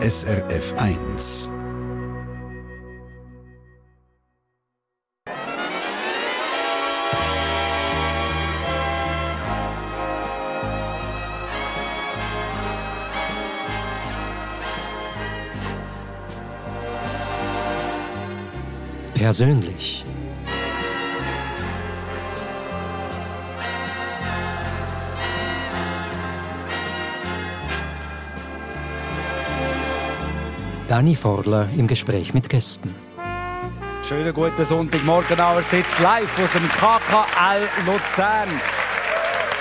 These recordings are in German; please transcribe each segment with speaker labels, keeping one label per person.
Speaker 1: SRF 1.
Speaker 2: Persönlich. Dani Forler im Gespräch mit Gästen.
Speaker 3: Schönen guten Sonntagmorgen, aber sitzt live aus dem KKL Luzern.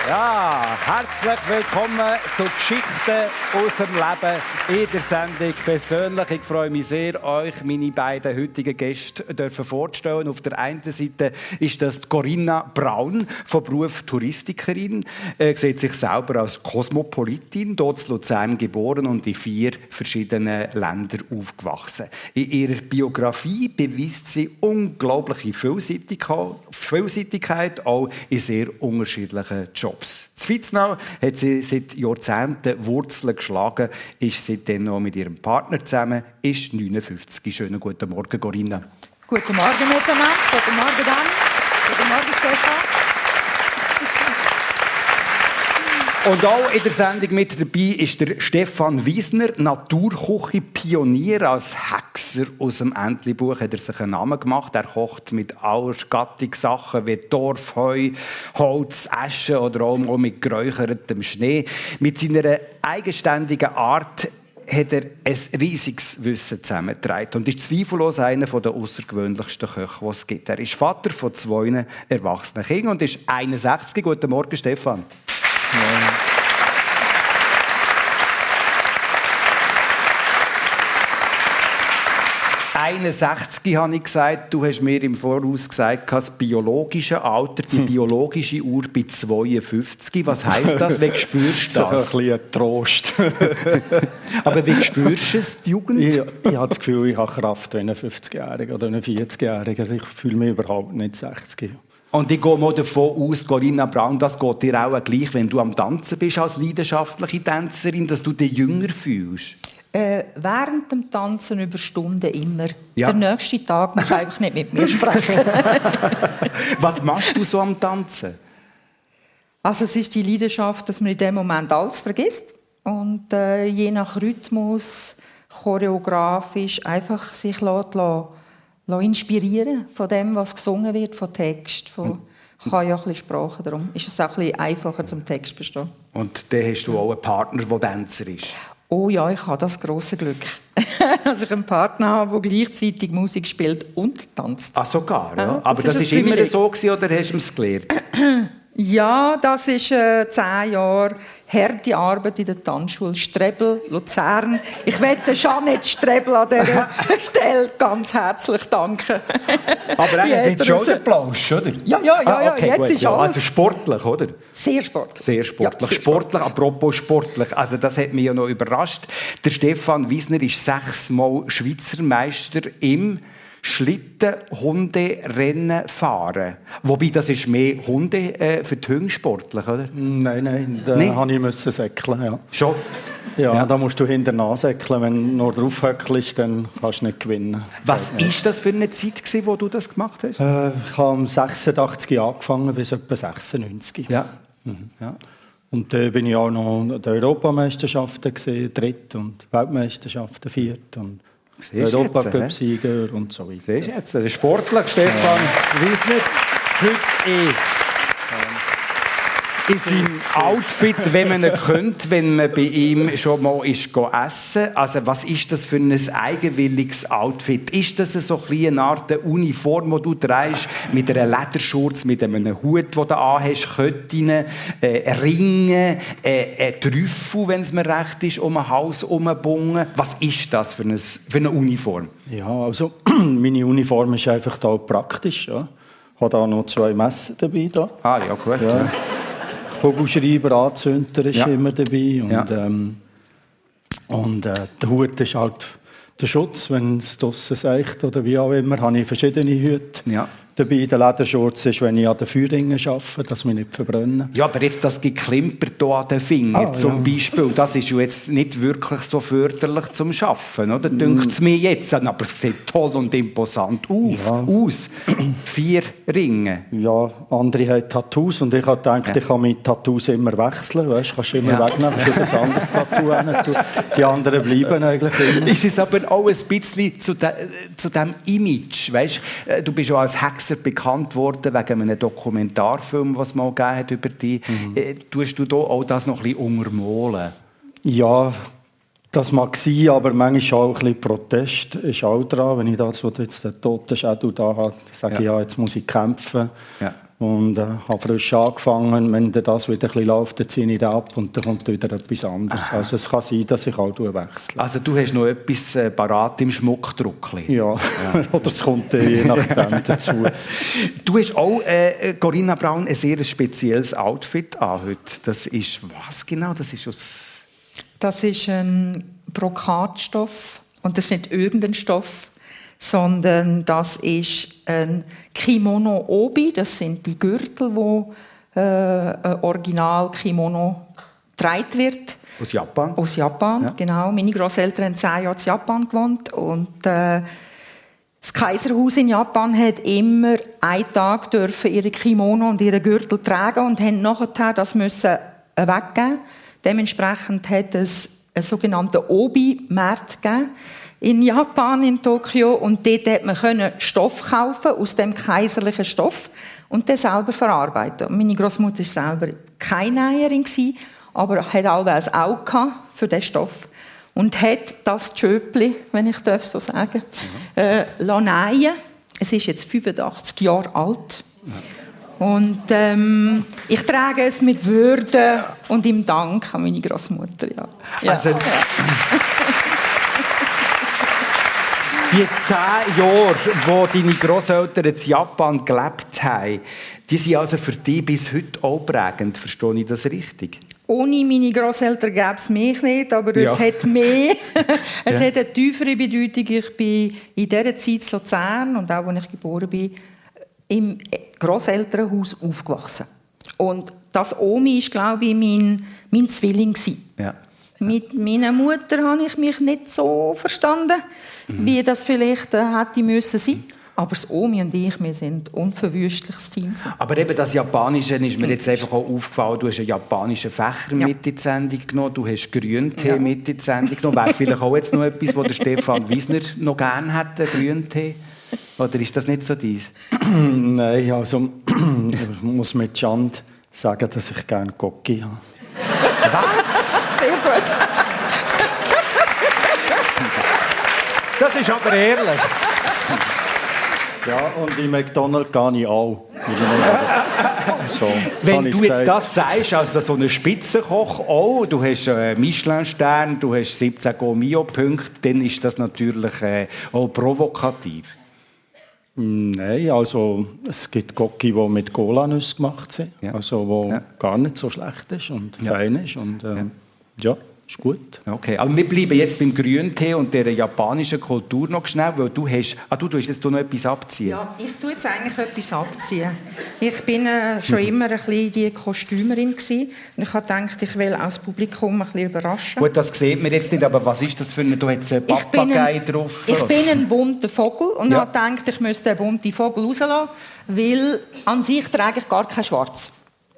Speaker 3: Ja, herzlich willkommen zu Geschichten aus dem Leben in der Sendung persönlich. Ich freue mich sehr, euch meine beiden heutigen Gäste vorzustellen. Auf der einen Seite ist das Corinna Braun, von Beruf Touristikerin. Er sieht sich selber als Kosmopolitin, dort in Luzern geboren und in vier verschiedenen Ländern aufgewachsen. In ihrer Biografie beweist sie unglaubliche Vielseitigkeit, auch in sehr unterschiedlichen Jobs. Jobs. In Fitznau hat sie seit Jahrzehnten Wurzeln geschlagen, ist seitdem noch mit ihrem Partner zusammen, ist 59. Schönen guten Morgen, Corinna.
Speaker 4: Guten Morgen miteinander. Guten Morgen, Dan. Guten Morgen, Stefan.
Speaker 3: Und auch in der Sendung mit dabei ist der Stefan Wiesner, Naturküche-Pionier. Als Hexer aus dem Entlebuch hat er sich einen Namen gemacht. Er kocht mit aller Sachen wie Dorf, Heu, Holz, Asche oder auch mit geräuchertem Schnee. Mit seiner eigenständigen Art hat er ein riesiges Wissen zusammengetragen und ist zweifellos einer der außergewöhnlichsten Köche, die es gibt. Er ist Vater von zwei erwachsenen Kindern und ist 61. Guten Morgen, Stefan. 61 habe ich gesagt. Du hast mir im Voraus gesagt, das biologische Alter, die biologische Uhr bei 52. Was heisst das? Wie spürst du das?
Speaker 5: ein bisschen Trost.
Speaker 3: Aber wie spürst du es, die Jugend?
Speaker 5: Ich, ich habe das Gefühl, ich habe Kraft wie ein 50-Jähriger oder ein 40-Jähriger. Also ich fühle mich überhaupt nicht 60.
Speaker 3: Und ich gehe mal davon aus, Corinna Braun, das geht dir auch gleich, wenn du am Tanzen bist als leidenschaftliche Tänzerin, dass du dich jünger fühlst.
Speaker 4: Äh, während dem Tanzen über Stunden immer. Ja. Der nächste Tag musst du einfach nicht mit mir sprechen.
Speaker 3: Was machst du so am Tanzen?
Speaker 4: Also es ist die Leidenschaft, dass man in dem Moment alles vergisst und äh, je nach Rhythmus, choreografisch einfach sich lässt inspirieren von dem, was gesungen wird, von Text, von ich habe ja ein bisschen Sprache, darum ist es auch ein bisschen einfacher zum Text zu verstehen.
Speaker 3: Und dann hast du auch einen Partner, der Tänzer ist?
Speaker 4: Oh ja, ich habe das große Glück, dass ich einen Partner habe, der gleichzeitig Musik spielt und tanzt.
Speaker 3: Ah, sogar, ja. ja Aber das, das ist, immer so gewesen, oder hast du es gelernt?
Speaker 4: Ja, das ist äh, zehn Jahre harte Arbeit in der Tanzschule Strebel, Luzern. Ich möchte Jeanette Strebel an dieser Stelle ganz herzlich danken.
Speaker 3: Aber er hat jetzt schon den Plausch, oder?
Speaker 4: Ja, ja, ja, ah, okay,
Speaker 3: jetzt gut, ist ja. alles. Also sportlich, oder?
Speaker 4: Sehr sportlich.
Speaker 3: Sehr sportlich. Ja, sehr sportlich, sportlich, apropos sportlich. Also das hat mich ja noch überrascht. Der Stefan Wiesner ist sechsmal Schweizer Meister im Schlittenhunderennen fahren. Wobei, das ist mehr Hunde äh, für die Hunde sportlich, oder?
Speaker 5: Nein, nein, da nee? habe ich müssen säckeln, ja.
Speaker 3: Schon?
Speaker 5: Ja, ja, da musst du hinterher säckeln. Wenn du nur drauf höckelst, dann kannst du nicht gewinnen.
Speaker 3: Was war das für eine Zeit, gewesen, wo du das gemacht hast?
Speaker 5: Äh, ich habe um 86 angefangen bis etwa 96.
Speaker 3: Ja. Mhm. ja.
Speaker 5: Und dann bin ich auch noch an den Europameisterschaften gesehen, dritt und Weltmeisterschaften viert und Europacup-Sieger und so weiter.
Speaker 3: Siehst du jetzt, der Sportler Stefan ja. Wiesner, heute eh in seinem Outfit, wenn man ihn könnte, wenn man bei ihm schon mal ist essen Also was ist das für ein eigenwilliges Outfit? Ist das so eine Art Uniform, die du trägst, mit einer Lederschurz, mit einem Hut, den du anhast, Köttinnen, äh, Ringe, äh, äh, Trüffel, wenn es mir recht ist, um ein Haus herumgebungen? Was ist das für, ein, für eine Uniform?
Speaker 5: Ja, also meine Uniform ist einfach da praktisch. Ja. Ich habe da noch zwei Messen dabei. Da.
Speaker 3: Ah ja, gut. Ja. Ja.
Speaker 5: Kugelschreiber, Anzünder ist ja. immer dabei. Und, ja. ähm, und äh, der Hut ist halt der Schutz, wenn es draussen seicht oder wie auch immer, habe ich verschiedene Hüte.
Speaker 3: Ja.
Speaker 5: Dabei, der Lederschurz, ist, wenn ich an den Feuerringen arbeite, dass wir nicht verbrennen.
Speaker 3: Ja, aber jetzt das Geklimper hier an den Fingern
Speaker 5: Ah,
Speaker 3: zum
Speaker 5: ja.
Speaker 3: Beispiel, das ist ja jetzt nicht wirklich so förderlich zum Schaffen, oder? Dünkt es mir jetzt, aber es sieht toll und imposant auf,
Speaker 5: Ja.
Speaker 3: aus. Vier Ringe.
Speaker 5: Ja, andere haben Tattoos und ich habe gedacht, ich kann meine Tattoos immer wechseln. Weißt, kannst du immer
Speaker 3: Ja.
Speaker 5: wegnehmen, kannst du ein anderes Tattoo hin. Die anderen bleiben eigentlich immer.
Speaker 3: Ist es aber auch ein bisschen zu, de, zu dem Image, weißt? Äh, Du bist ja als Hexer bekannt worden wegen einem Dokumentarfilm, was es mal gegeben hat über dich. Äh, Tust du da auch das noch ein bisschen untermalen?
Speaker 5: Ja, das mag sein, aber manchmal auch ein bisschen Protest ist auch dran. Wenn ich das, was jetzt der tote Schädel da hat, sage ich,
Speaker 3: Ja.
Speaker 5: ja, jetzt muss ich kämpfen.
Speaker 3: Ja.
Speaker 5: Und äh, habe frisch angefangen. Wenn dann das wieder ein bisschen läuft, dann ziehe ich das ab und dann kommt wieder etwas anderes. Also es kann sein, dass ich auch wechsle.
Speaker 3: Also du hast noch etwas äh, parat im Schmuckdruckli.
Speaker 5: Ja, oder es kommt dann je nachdem dazu.
Speaker 3: Du hast auch, äh, Corinna Braun, ein sehr spezielles Outfit an heute. Das ist was genau? Das ist aus...
Speaker 4: Das ist ein Brokatstoff und das ist nicht irgendein Stoff, sondern das ist ein Kimono Obi. Das sind die Gürtel, wo äh, Original Kimono getragen wird
Speaker 3: Aus Japan?
Speaker 4: aus Japan.
Speaker 3: Ja.
Speaker 4: Genau, meine Großeltern haben zehn Jahre in Japan gewohnt und äh, das Kaiserhaus in Japan hat immer einen Tag dürfen ihre Kimono und ihre Gürtel tragen und haben nachher das müssen äh, weggeben. Dementsprechend hat es einen sogenannten Obi-Markt gegeben in Japan, in Tokio. Und dort hat man können Stoff kaufen aus dem kaiserlichen Stoff und den selber verarbeiten. Und meine Großmutter war selber keine Näherin, aber hat allweil ein Auge für diesen Stoff und hat das Tschöpli, wenn ich darf so sagen, äh, lassen nähen. Es ist jetzt 85 Jahre alt. Und ähm, ich trage es mit Würde und im Dank an meine Großmutter. Ja. Ja.
Speaker 3: Also, die zehn Jahre, wo deine Großeltern in Japan gelebt haben, die sind also für dich bis heute auch prägend. Verstehe ich das richtig?
Speaker 4: Ohne meine Großeltern gäbe es mich nicht, aber
Speaker 3: Ja.
Speaker 4: es hat mehr. es
Speaker 3: Ja.
Speaker 4: hat eine tiefere Bedeutung. Ich bin in dieser Zeit in Luzern und auch als ich geboren bin, im Großelternhaus aufgewachsen. Und das Omi ist, glaube ich, mein, mein Zwilling.
Speaker 3: Ja.
Speaker 4: Mit meiner Mutter habe ich mich nicht so verstanden,
Speaker 3: Mhm.
Speaker 4: wie das vielleicht äh, hätte müssen sein. Aber das Omi und ich, wir sind ein unverwüstliches Team.
Speaker 3: Aber eben das Japanische ist mir jetzt einfach auch aufgefallen. Du hast einen japanischen Fächer
Speaker 4: Ja.
Speaker 3: mit in die Sendung genommen, du hast Grüntee
Speaker 4: Ja.
Speaker 3: mit in die Sendung genommen. Wäre vielleicht auch jetzt noch etwas, was der Stefan Wiesner noch gerne hätte, Grüntee? Oder ist das nicht so dies?
Speaker 5: Nein, also ich muss mit Schand sagen, dass ich gerne Gocki habe.
Speaker 4: Sehr gut.
Speaker 3: Das ist aber ehrlich.
Speaker 5: Ja, und im McDonald's gehe ich auch. so,
Speaker 3: Wenn du jetzt
Speaker 5: gesagt.
Speaker 3: das sagst, also so einen Spitzenkoch auch, du hast einen Michelin-Stern, du hast 17 Gomio-Punkte, dann ist das natürlich äh, auch provokativ.
Speaker 5: Nein, also es gibt Gocki, die mit Cola-Nüsse gemacht sind,
Speaker 3: Ja.
Speaker 5: also wo
Speaker 3: Ja.
Speaker 5: gar nicht so schlecht ist und
Speaker 3: Ja.
Speaker 5: fein ist und ähm, ja. ist gut.
Speaker 3: Okay, aber wir bleiben jetzt beim Grüntee und der japanischen Kultur noch schnell, weil du hast, ah, du tust jetzt noch etwas abziehen.
Speaker 4: Ja, ich tue jetzt eigentlich etwas abziehen. Ich bin äh, schon immer ein bisschen die Kostümerin gewesen. und ich habe gedacht, ich will auch das Publikum ein bisschen überraschen.
Speaker 3: Gut, das sieht man jetzt nicht, aber was ist das für eine, du hast einen
Speaker 4: Ich bin
Speaker 3: Papagei
Speaker 4: ein,
Speaker 3: drauf.
Speaker 4: ich bin ein bunter Vogel und
Speaker 3: Ja.
Speaker 4: habe gedacht, ich müsste den bunten Vogel rauslassen, weil an sich trage ich gar kein Schwarz.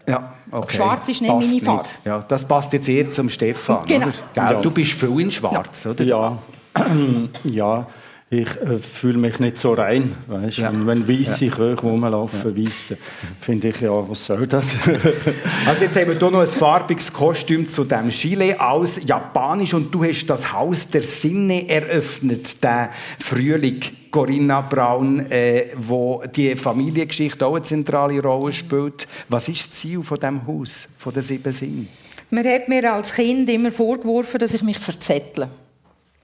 Speaker 3: Ja, okay.
Speaker 4: Schwarz ist nicht
Speaker 3: Passt
Speaker 4: meine Farbe.
Speaker 3: Ja, das passt jetzt eher zum Stefan,
Speaker 4: Genau.
Speaker 5: Ja.
Speaker 3: Du bist viel in Schwarz, oder?
Speaker 5: Ja, ja ich äh, fühle mich nicht so rein. Weißt?
Speaker 3: Ja.
Speaker 5: Und wenn weiße Köche rumlaufen, weisse, finde ich, ja, was soll das?
Speaker 3: Also jetzt haben wir hier noch ein farbiges Kostüm zu dem Chile aus Japanisch und du hast das Haus der Sinne eröffnet, der Frühling. Corinna Braun, äh, wo die Familiengeschichte auch eine zentrale Rolle spielt. Was ist das Ziel von dem Haus, von den sieben Sinnen?
Speaker 4: Man hat mir als Kind immer vorgeworfen, dass ich mich verzettle.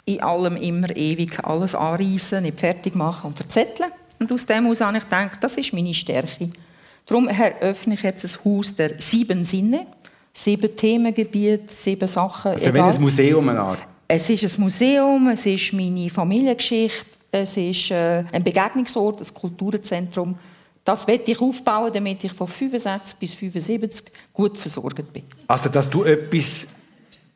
Speaker 4: In allem immer ewig alles anreißen, nicht fertig machen und verzetteln. Und aus dem heraus habe ich gedacht, das ist meine Stärke. Darum eröffne ich jetzt ein Haus der sieben Sinne. Sieben Themengebiete, sieben Sachen.
Speaker 3: Also wenn ein Museum eine Art.
Speaker 4: Es ist ein Museum, es ist meine Familiengeschichte, es ist äh, ein Begegnungsort, ein Kulturzentrum Das werde ich aufbauen, damit ich von 65 bis 75 gut versorgt bin.
Speaker 3: Also, dass du etwas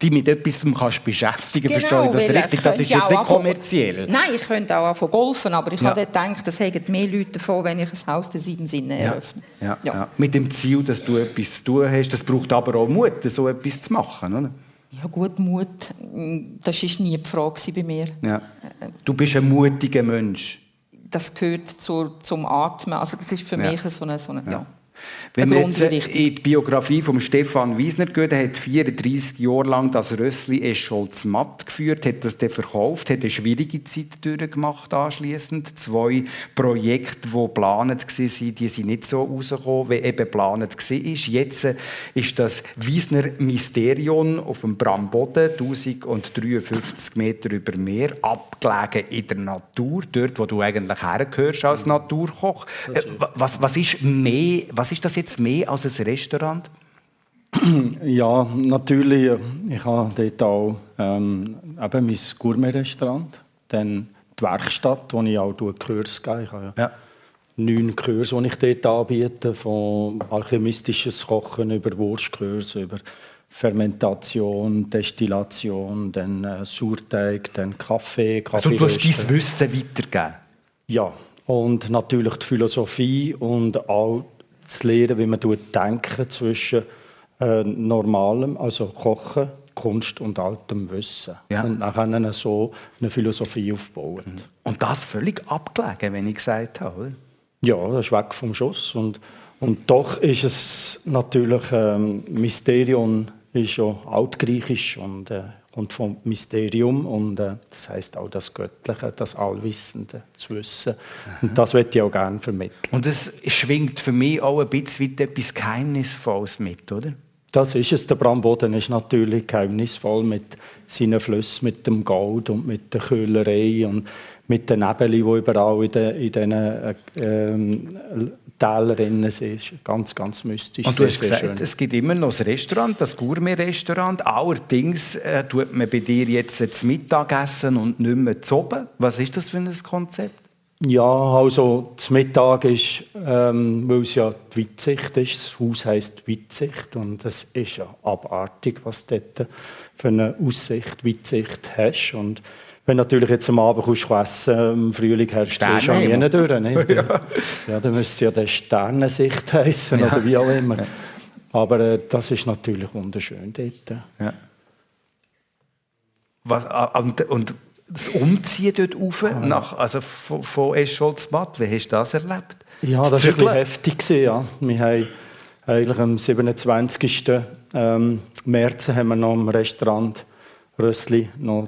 Speaker 3: dich mit etwas kannst beschäftigen
Speaker 4: genau,
Speaker 3: verstehe ich das richtig? Das ist jetzt nicht kommerziell.
Speaker 4: Nein, ich könnte auch von golfen, aber ich ja. habe gedacht, das hätten mehr Leute davon, wenn ich ein Haus der sieben Sinne eröffne.
Speaker 3: Ja. Ja. ja. Mit dem Ziel, dass du etwas zu tun hast. Das braucht aber auch Mut, so etwas zu machen, oder?
Speaker 4: Ja gut, Mut, das war nie die Frage bei mir.
Speaker 3: Ja. Du bist ein mutiger Mensch.
Speaker 4: Das gehört zu, zum Atmen. Also das ist für mich so eine, so eine ja.
Speaker 3: Wenn wir jetzt in die Biografie von Stefan Wiesner gehen, der hat 34 Jahre lang das Rössli Escholz Matt geführt, hat das dann verkauft, hat eine schwierige Zeit durchgemacht anschließend. Zwei Projekte, die geplant waren, die sind nicht so rausgekommen, wie eben geplant war. Jetzt ist das Wiesner Mysterion auf dem Bramboden, 1053 Meter über Meer, abgelegen in der Natur, dort, wo du eigentlich hergehörst als Naturkoch. Was, was ist mehr, was was ist das jetzt mehr als ein Restaurant?
Speaker 5: Ja, natürlich. Ich habe dort auch ähm, eben mein Gourmet-Restaurant, dann die Werkstatt, wo ich auch Kurs gebe. Ich habe ja, ja. neun Kurse, die ich dort anbiete, von alchemistisches Kochen über Wurstkurs, über Fermentation, Destillation, dann äh, Sauerteig, dann Kaffee, Kaffee.
Speaker 3: Also du hast dein Wissen weitergeben?
Speaker 5: Ja, und natürlich die Philosophie und auch zu lernen, wie man denken zwischen äh, normalem, also Kochen, Kunst und altem Wissen. Ja. Und dann so eine Philosophie aufbauen. Mhm.
Speaker 3: Und das völlig abgelegen, wenn ich gesagt habe, oder?
Speaker 5: Ja, das ist weg vom Schuss. Und, und doch ist es natürlich, ähm, Mysterium ist ja altgriechisch und äh, und vom Mysterium und äh, das heißt auch das Göttliche, das Allwissende zu wissen. Und das möchte ich auch gerne vermitteln.
Speaker 3: Und es schwingt für mich auch ein bisschen wie etwas Geheimnisvolles mit, oder?
Speaker 5: Das ist es. Der Bramboden ist natürlich geheimnisvoll mit seinen Flüssen, mit dem Gold und mit der Köhlerei und mit den Nebeln, die überall in, den, in diesen äh, ähm, Tälerinnen sind. Ganz, ganz mystisch.
Speaker 3: Und du hast gesagt, schön. es gibt immer noch das Restaurant, das Gourmet-Restaurant. Allerdings äh, tut man bei dir jetzt das Mittagessen und nicht mehr zu oben. Was ist das für ein Konzept?
Speaker 5: Ja, also das Mittag ist, ähm, weil es ja die Weitsicht ist, das Haus heisst Weitsicht und es ist ja abartig, was du dort für eine Aussicht, Weitsicht hast. Und wenn natürlich jetzt am Abend kommst essen, im Frühling herrscht es schon nie durch. Nicht? ja. ja, dann müsste es ja der Sternensicht heißen ja. oder wie auch immer. Aber äh, das ist natürlich wunderschön dort. Ja.
Speaker 3: Was, ah, und, und das Umziehen dort rauf, ah. nach, also von, von Escholzmatt, wie hast du das erlebt?
Speaker 5: Ja, das, das war ein heftig. Ja. Wir haben eigentlich am 27. Ähm, März haben wir noch im Restaurant Rössli noch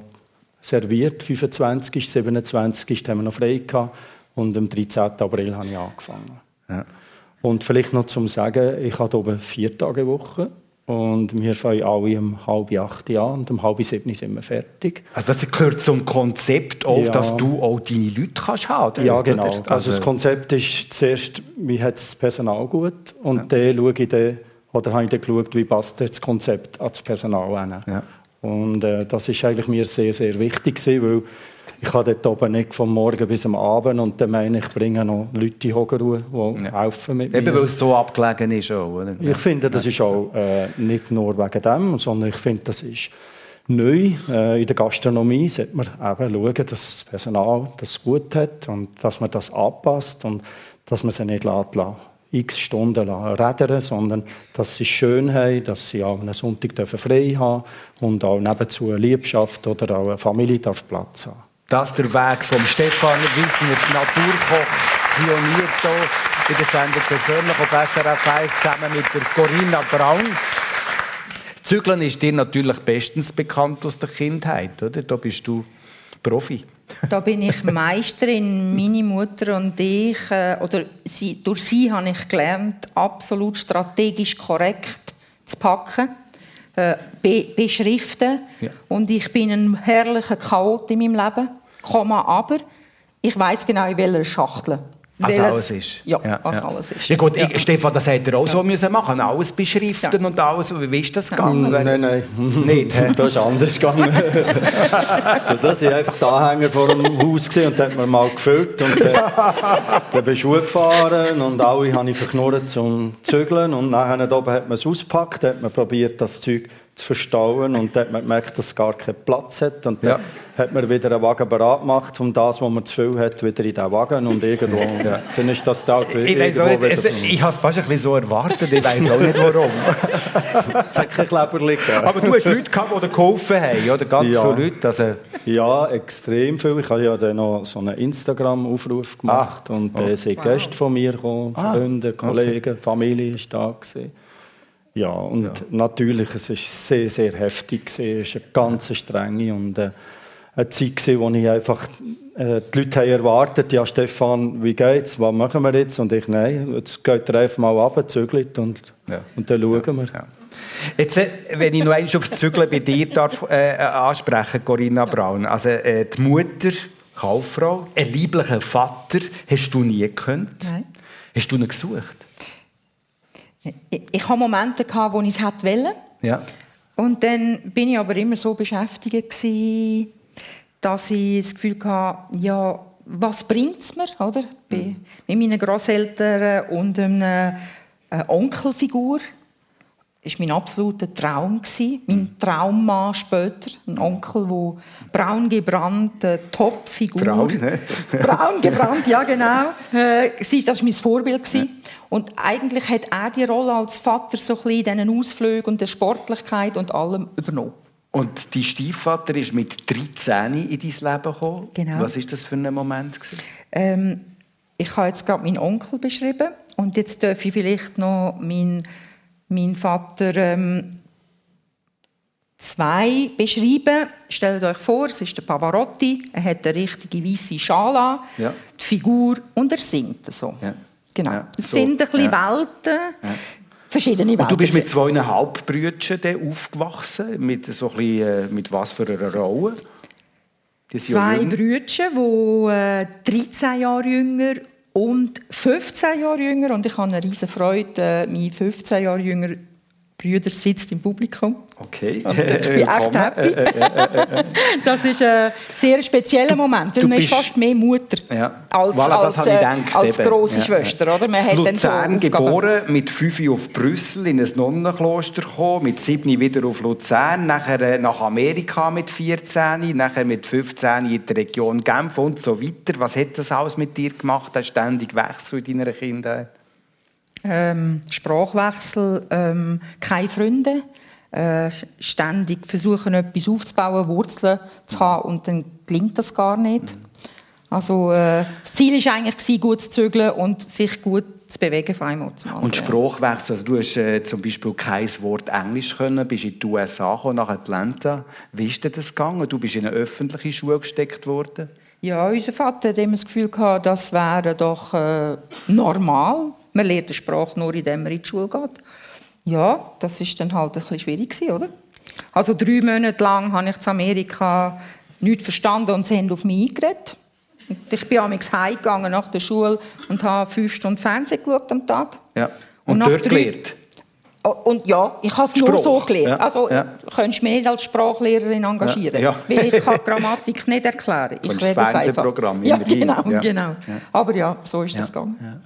Speaker 5: serviert. 25. 27. haben wir noch frei gehabt. Und am 13. April habe ich angefangen. Ja. Und vielleicht noch zum Sagen, ich habe oben vier Tage Woche. Und wir fangen alle um halb acht an und um halb sieben sind wir fertig.
Speaker 3: Also das gehört zum Konzept auch, ja. dass du auch deine Leute kannst haben
Speaker 5: Ja, genau. Also, also das Konzept ist zuerst, wie hat das Personal gut und ja. dann schaue ich dann, oder habe ich dann geschaut, wie passt das Konzept ans Personal an. Ja. Und äh, das ist eigentlich mir sehr, sehr wichtig gewesen, weil ich habe dort oben nicht vom Morgen bis am Abend und dann meine ich, bringe noch Leute in Hogeruhe, die ja. helfen mit
Speaker 3: Eben, mir. weil es so abgelegen ist auch, oder?
Speaker 5: Ich finde, das ist auch äh, nicht nur wegen dem, sondern ich finde, das ist neu. Äh, in der Gastronomie sollte man eben schauen, dass das Personal das gut hat und dass man das anpasst und dass man sie nicht lässt, x Stunden rädern, sondern dass sie schön haben, dass sie auch einen Sonntag frei haben und auch nebenzu eine Liebschaft oder auch eine Familie darf Platz haben.
Speaker 3: Das ist der Weg von Stefan Wiesner, Naturkoch, Pionier hier in der Sendung persönlich auf SRF 1 zusammen mit der Corinna Braun. Zügeln ist dir natürlich bestens bekannt aus der Kindheit, oder? Da bist du Profi.
Speaker 4: Da bin ich Meisterin. Meine Mutter und ich, äh, oder sie, durch sie habe ich gelernt, absolut strategisch korrekt zu packen, äh, be beschriften. Ja. Und ich bin ein herrlicher Chaot in meinem Leben. Komma, aber ich weiß genau, in welcher Schachtel
Speaker 3: als
Speaker 4: Welches-
Speaker 3: alles ist.
Speaker 4: Ja, als alles ist.
Speaker 3: Ja gut,
Speaker 4: Ja.
Speaker 3: Ich, Stefan, das hätte er auch so müssen machen, alles beschriften
Speaker 4: Ja.
Speaker 3: und alles. Wie ist das gegangen?
Speaker 5: Nein, nein.
Speaker 3: Nicht, hä?
Speaker 5: das ist anders gegangen. so, das war einfach der Anhänger vor dem Haus gewesen und den hat man mal gefüllt. Und dann, dann bin ich gefahren und alle habe ich verknurrt zum Zügeln. Und nachher da oben hat man es ausgepackt, hat man probiert, das Zeug zu verstauen und dann hat man gemerkt, dass es gar keinen Platz hat. Und dann
Speaker 3: Ja.
Speaker 5: hat man wieder einen Wagen bereit gemacht, um das, was man zu viel hat, wieder in den Wagen. Und irgendwo, dann ist das da
Speaker 3: Ich,
Speaker 5: irgendwo
Speaker 3: nicht,
Speaker 5: wieder...
Speaker 3: es, ich habe es fast ein bisschen so erwartet, ich weiß auch nicht warum.
Speaker 5: Es hat kein Kleberli gegeben.
Speaker 3: Aber du hast Leute gehabt, die dir geholfen haben, oder? Ganz
Speaker 5: Ja.
Speaker 3: viele Leute. Also,
Speaker 5: Ja, extrem viel. Ich habe ja dann noch so einen Instagram-Aufruf gemacht und da sind Gäste von mir gekommen, Freunde, Kollegen, Familie ist da gewesen. Ja, und natürlich, es ist sehr, sehr heftig. Es war eine ganz strenge und äh, eine Zeit gewesen, wo ich einfach äh, die Leute haben erwartet, ja Stefan, wie geht's, was machen wir jetzt? Und ich, nein, jetzt geht ihr einfach mal runter, zügelt und,
Speaker 3: Ja.
Speaker 5: und dann schauen wir.
Speaker 3: Jetzt, äh, wenn ich noch einmal auf das Zügeln bei dir darf, äh, ansprechen Corinna Braun. Also äh, die Mutter, Kauffrau, ein lieblicher Vater, hast du nie gekannt?
Speaker 4: Nein.
Speaker 3: Hast du ihn gesucht?
Speaker 4: Ich, ich hatte Momente, gehabt, wo ich es hätte wollen.
Speaker 3: Ja.
Speaker 4: Und dann bin ich aber immer so beschäftigt, gewesen, dass ich das Gefühl hatte, ja, was bringt es mir? Oder? Bei, mit meinen Großeltern und einer äh, Onkelfigur. Das war mein absoluter Traum. Gewesen. Mein Traummann später. Ein Onkel, der braun gebrannt, eine Top-Figur.
Speaker 3: Braun, ne?
Speaker 4: braun gebrannt, ja genau. Äh, das war mein Vorbild. gewesen. Und eigentlich hat er die Rolle als Vater so ein bisschen in diesen Ausflügen und der Sportlichkeit und allem übernommen.
Speaker 3: Und dein Stiefvater ist mit 13 in dein Leben gekommen.
Speaker 4: Genau.
Speaker 3: Was war das für ein Moment?
Speaker 4: Ähm, ich habe jetzt gerade meinen Onkel beschrieben und jetzt darf ich vielleicht noch meinen, meinen Vater ähm, zwei beschreiben. Stellt euch vor, es ist der Pavarotti. Er hat eine richtige weiße Schale an,
Speaker 3: Ja.
Speaker 4: die Figur und er singt so.
Speaker 3: Ja.
Speaker 4: Genau.
Speaker 3: Ja,
Speaker 4: Es
Speaker 3: so.
Speaker 4: sind ein bisschen. Welten, verschiedene Welten.
Speaker 3: Und du bist mit zwei Halbbrüdern aufgewachsen. Mit, so ein bisschen, äh, mit was für einer Rolle?
Speaker 4: Zwei. Brüder, die äh, 13 Jahre jünger und 15 Jahre jünger. Und ich habe eine riesige Freude, äh, mein 15 Jahre jünger Brüder sitzt im Publikum.
Speaker 3: Okay.
Speaker 4: Und ich bin echt happy. das ist ein sehr spezieller Moment, weil
Speaker 3: du
Speaker 4: man ist
Speaker 3: bist-
Speaker 4: fast mehr Mutter
Speaker 3: Ja.
Speaker 4: als,
Speaker 3: Voilà,
Speaker 4: als, äh,
Speaker 3: gedacht,
Speaker 4: als grosse
Speaker 3: Ja,
Speaker 4: Schwester. Oder? Man
Speaker 3: In
Speaker 4: so
Speaker 3: Luzern
Speaker 4: Aufgaben.
Speaker 3: geboren, mit 5 auf Brüssel in ein Nonnenkloster gekommen, mit 7 wieder auf Luzern, nachher äh, nach Amerika mit 14, nachher mit 15 in die Region Genf und so weiter. Was hat das alles mit dir gemacht, der ständige Wechsel in deiner Kindheit?
Speaker 4: Ähm, Sprachwechsel, ähm, keine Freunde, äh, ständig versuchen, etwas aufzubauen, Wurzeln zu haben und dann gelingt das gar nicht. Also äh, das Ziel war eigentlich, gut zu zügeln und sich gut zu bewegen von einem Ort zum anderen.
Speaker 3: Und Sprachwechsel, also du hast äh, zum Beispiel kein Wort Englisch können, bist in die USA gekommen, nach Atlanta. Wie ist dir das gegangen? Du bist in eine öffentliche Schule gesteckt worden.
Speaker 4: Ja, unser Vater hat immer das Gefühl gehabt, das wäre doch äh, normal. Man lernt die Sprache nur, indem man in die Schule geht. Ja, das ist dann halt ein bisschen schwierig oder? Also drei Monate lang habe ich in Amerika nichts verstanden und sie haben auf mich eingeredet. Und ich bin amigs heimgegangen nach der Schule und habe fünf Stunden Fernsehen geschaut am Tag.
Speaker 3: Ja.
Speaker 4: Und
Speaker 3: Und, dort gelernt.
Speaker 4: Oh, Und ja, ich habe es nur so gelernt.
Speaker 3: ja,
Speaker 4: Also,
Speaker 3: ja.
Speaker 4: könntest du mich nicht als Sprachlehrerin engagieren,
Speaker 3: Ja, ja.
Speaker 4: weil ich kann Grammatik nicht erklären. Ich rede
Speaker 3: das
Speaker 4: es einfach.
Speaker 3: Fernsehprogramm
Speaker 4: Ja, genau, genau. Aber ja, so ist das gegangen.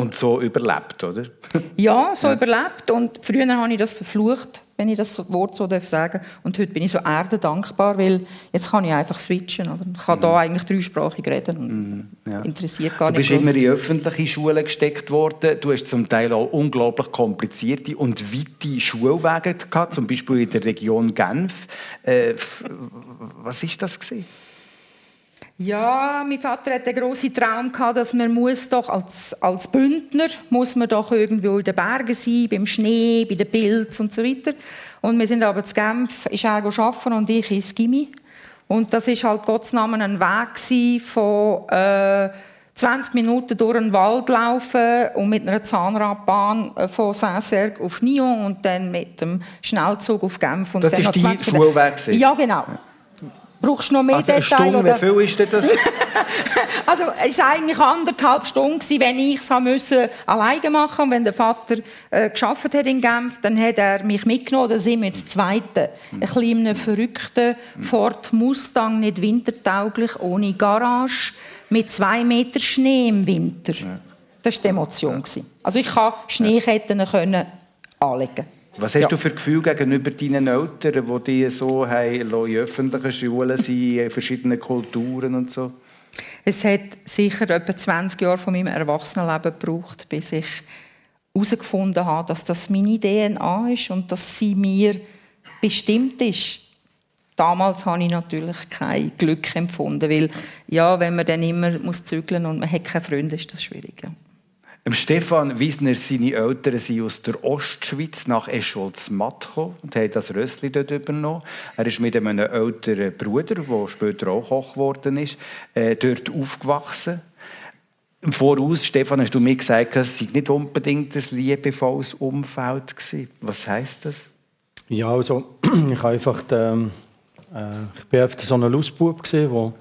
Speaker 3: Und so überlebt, oder?
Speaker 4: Ja, so überlebt. Und früher habe ich das verflucht, wenn ich das Wort so darf sagen Und heute bin ich so erdendankbar, weil jetzt kann ich einfach switchen. Oder? Ich kann da eigentlich dreisprachig reden und
Speaker 3: Mhm. ja.
Speaker 4: interessiert gar
Speaker 3: Du
Speaker 4: nicht.
Speaker 3: bist
Speaker 4: gross.
Speaker 3: immer in öffentliche Schulen gesteckt worden. Du hast zum Teil auch unglaublich komplizierte und weite Schulwege gehabt, zum Beispiel in der Region Genf. Äh, was ist das gewesen?
Speaker 4: Ja, mein Vater hatte den grossen Traum gehabt, dass man muss doch als, als Bündner muss man doch irgendwo in den Bergen sein, beim Schnee, bei den Pilzen und so weiter. Und wir sind aber zu Genf, ist er arbeiten und ich ins Gimmi. Und das ist halt Gottes Namen ein Weg von äh, 20 Minuten durch einen Wald laufen und mit einer Zahnradbahn äh, von Saint-Sergue auf Nyon und dann mit dem Schnellzug auf Genf. Und
Speaker 3: Das ist
Speaker 4: noch
Speaker 3: dein
Speaker 4: 20 Minuten-
Speaker 3: Schulweg?
Speaker 4: Ja, genau. Brauchst du noch mehr
Speaker 3: Also eine
Speaker 4: Details?
Speaker 3: Stunde, wie viel ist denn das?
Speaker 4: Also es war eigentlich anderthalb Stunden, gewesen, wenn ich es müssen, alleine machen musste. Wenn der Vater äh, geschafft hat in Genf, dann hat er mich mitgenommen. Dann sind wir jetzt Zweite. Ein kleiner verrückter Ford Mustang, nicht wintertauglich, ohne Garage, mit zwei Meter Schnee im Winter. Das war die Emotion. Also ich konnte Schneeketten anlegen.
Speaker 3: Was hast
Speaker 4: Ja.
Speaker 3: du für Gefühl gegenüber deinen Eltern, die die so haben, in öffentlichen Schulen sind, in verschiedenen Kulturen und so?
Speaker 4: Es hat sicher etwa 20 Jahre von meinem Erwachsenenleben gebraucht, bis ich herausgefunden habe, dass das meine DNA ist und dass sie mir bestimmt ist. Damals habe ich natürlich kein Glück empfunden, weil ja, wenn man dann immer muss zügeln und man hat keine Freunde, ist das schwierig.
Speaker 3: Im Stefan Wiesner, seine Eltern sind aus der Ostschweiz nach Escholz-Matt gekommen und haben das Rössli dort übernommen. Er ist mit einem älteren Bruder, der später auch Koch geworden ist, äh, dort aufgewachsen. Im Voraus, Stefan, hast du mir gesagt, es sei nicht unbedingt ein liebevolles Umfeld gewesen. Was heisst das?
Speaker 5: Ja, also ich einfach ähm, äh, ich bin einfach so ein Lausbub gsi, wo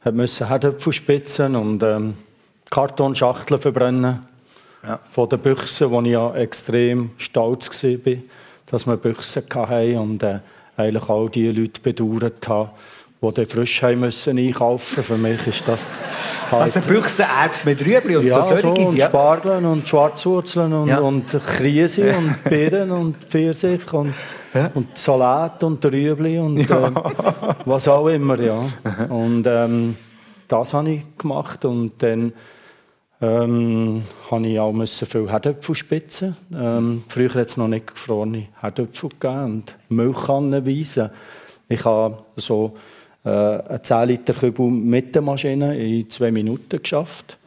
Speaker 5: hat müssen Herdöpfel spitzen und ähm, Kartonschachteln verbrennen.
Speaker 3: Ja.
Speaker 5: Von den Büchsen, wo ich ja extrem stolz bin, dass wir Büchsen hatten und äh, eigentlich all die Leute bedauert haben, die dann frisch haben müssen einkaufen. Für mich ist das halt
Speaker 3: Also Büchsenerbs mit Rüebli und
Speaker 5: ja,
Speaker 3: so
Speaker 5: so, und
Speaker 3: ja.
Speaker 5: Spargeln und Schwarzwurzeln und,
Speaker 3: Ja.
Speaker 5: und Krise und Beeren und Pfirsich und, und Salat und Rüebli und äh, was auch immer, ja. Und ähm, das habe ich gemacht und dann ähm, habe ich auch müssen viel Herdöpfel spitzen. Ähm, früher hat es noch nicht gefrorene Herdöpfel gegeben und Milchkannenweise. Ich habe so äh, einen 10 Liter Kübel mit der Maschine in zwei Minuten geschafft.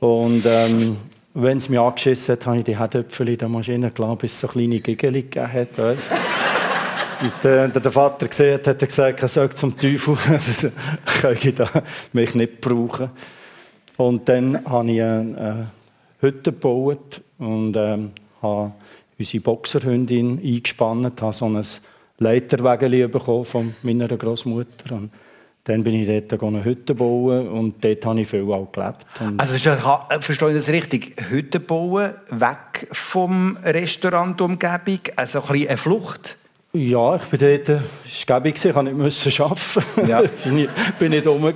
Speaker 5: Und ähm, wenn es mich angeschissen hat, habe ich die Herdöpfel in der Maschine gelassen, bis es so kleine Gigeli gegeben hat. Und äh, der Vater gesehen hat, hat er gesagt, er soll zum Teufel, kann ich da mich nicht brauchen. Und dann habe ich eine äh, Hütte gebaut und ähm, habe unsere Boxerhündin eingespannt, habe so ein Leiterwägeli bekommen von meiner Großmutter. Und dann bin ich dort eine Hütte bauen und dort habe ich viel auch gelebt. Und
Speaker 3: Also ist äh, verstehe ich das richtig? Hütten bauen, weg vom Restaurant Umgebung, also ein bisschen eine Flucht.
Speaker 5: Ja, ich bin dort, es war gäbig, ich musste nicht arbeiten.
Speaker 3: Ja.
Speaker 5: Ich bin nicht- bin nicht rum.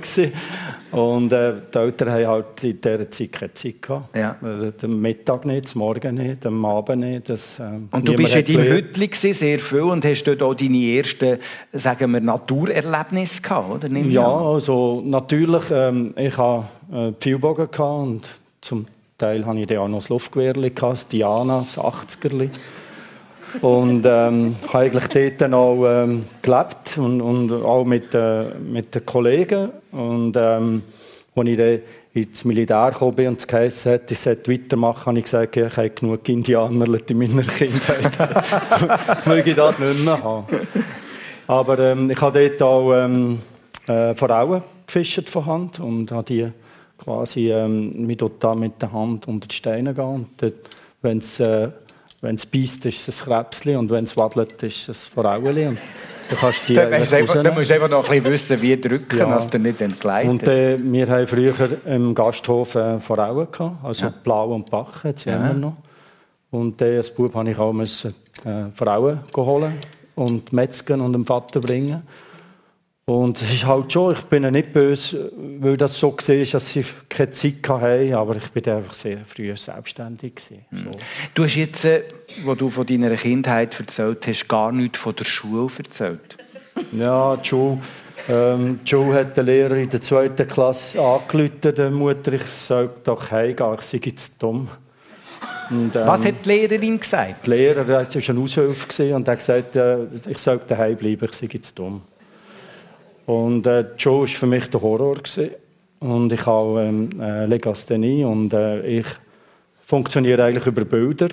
Speaker 5: Und äh, die Eltern haben halt in dieser Zeit keine Zeit gehabt.
Speaker 3: Ja.
Speaker 5: Äh, Den Mittag nicht, den Morgen nicht, am Abend nicht. Das, äh,
Speaker 3: Und du bist in deinem. Hütli sehr viel und hast dort auch deine ersten, sagen wir, Naturerlebnisse gehabt, oder? Ich
Speaker 5: Ja,
Speaker 3: an.
Speaker 5: also natürlich, ähm, ich hatte äh, Pfeilbogen und zum Teil hatte ich dann auch noch das Luftgewehrli, gehabt, das Diana, das 80er. Und ähm, habe eigentlich dort auch ähm, gelebt und, und auch mit, äh, mit den Kollegen. Und ähm, als ich dann ins Militär gekommen bin und es geheißen hat, ich sollte weitermachen, habe ich gesagt, ich habe genug Indianer in meiner Kindheit. Möge ich das nicht mehr haben. Aber ähm, ich habe dort auch ähm, äh, Frauen gefischt von Hand und habe die quasi ähm, mit mit der Hand unter die Steine gehen. Und dort, wenn es äh, wenn's beißt, ist es ein Krebsli und wenn es wadelt, ist es ein Frauenli. Und dann kannst du die
Speaker 3: Da musst, du einfach, da
Speaker 5: rausnehmen.
Speaker 3: musst du einfach noch ein bisschen wissen, wie drücken,
Speaker 5: Ja.
Speaker 3: dass du nicht entgleitet.
Speaker 5: Und äh, wir haben früher im Gasthof äh, Frauen gehabt, also Blau und Bach hat sie immer noch. Und äh, als Bub habe ich auch müssen, äh, Frauen holen und metzgen und dem Vater bringen. Und es ist halt schon, ich bin ja nicht böse, weil das so war, dass sie keine Zeit hatten, aber ich bin einfach sehr früh selbstständig. Gewesen, so.
Speaker 3: Du hast jetzt, äh, wo du von deiner Kindheit erzählt hast, gar nichts von der Schule erzählt.
Speaker 5: Ja, die Schule, ähm, die Schule hat der Lehrer in der zweiten Klasse angerufen, der Mutter, ich soll doch heimgehen, ich sei jetzt dumm. Und, ähm,
Speaker 3: Was hat die Lehrerin gesagt?
Speaker 5: Die Lehrer, der war eine Aushilfe und hat gesagt, äh, ich soll daheim bleiben, ich sei jetzt dumm. Und äh, Show war für mich der Horror. Gewesen. Und ich habe ähm, äh, Legasthenie und äh, ich funktioniere eigentlich über Bilder.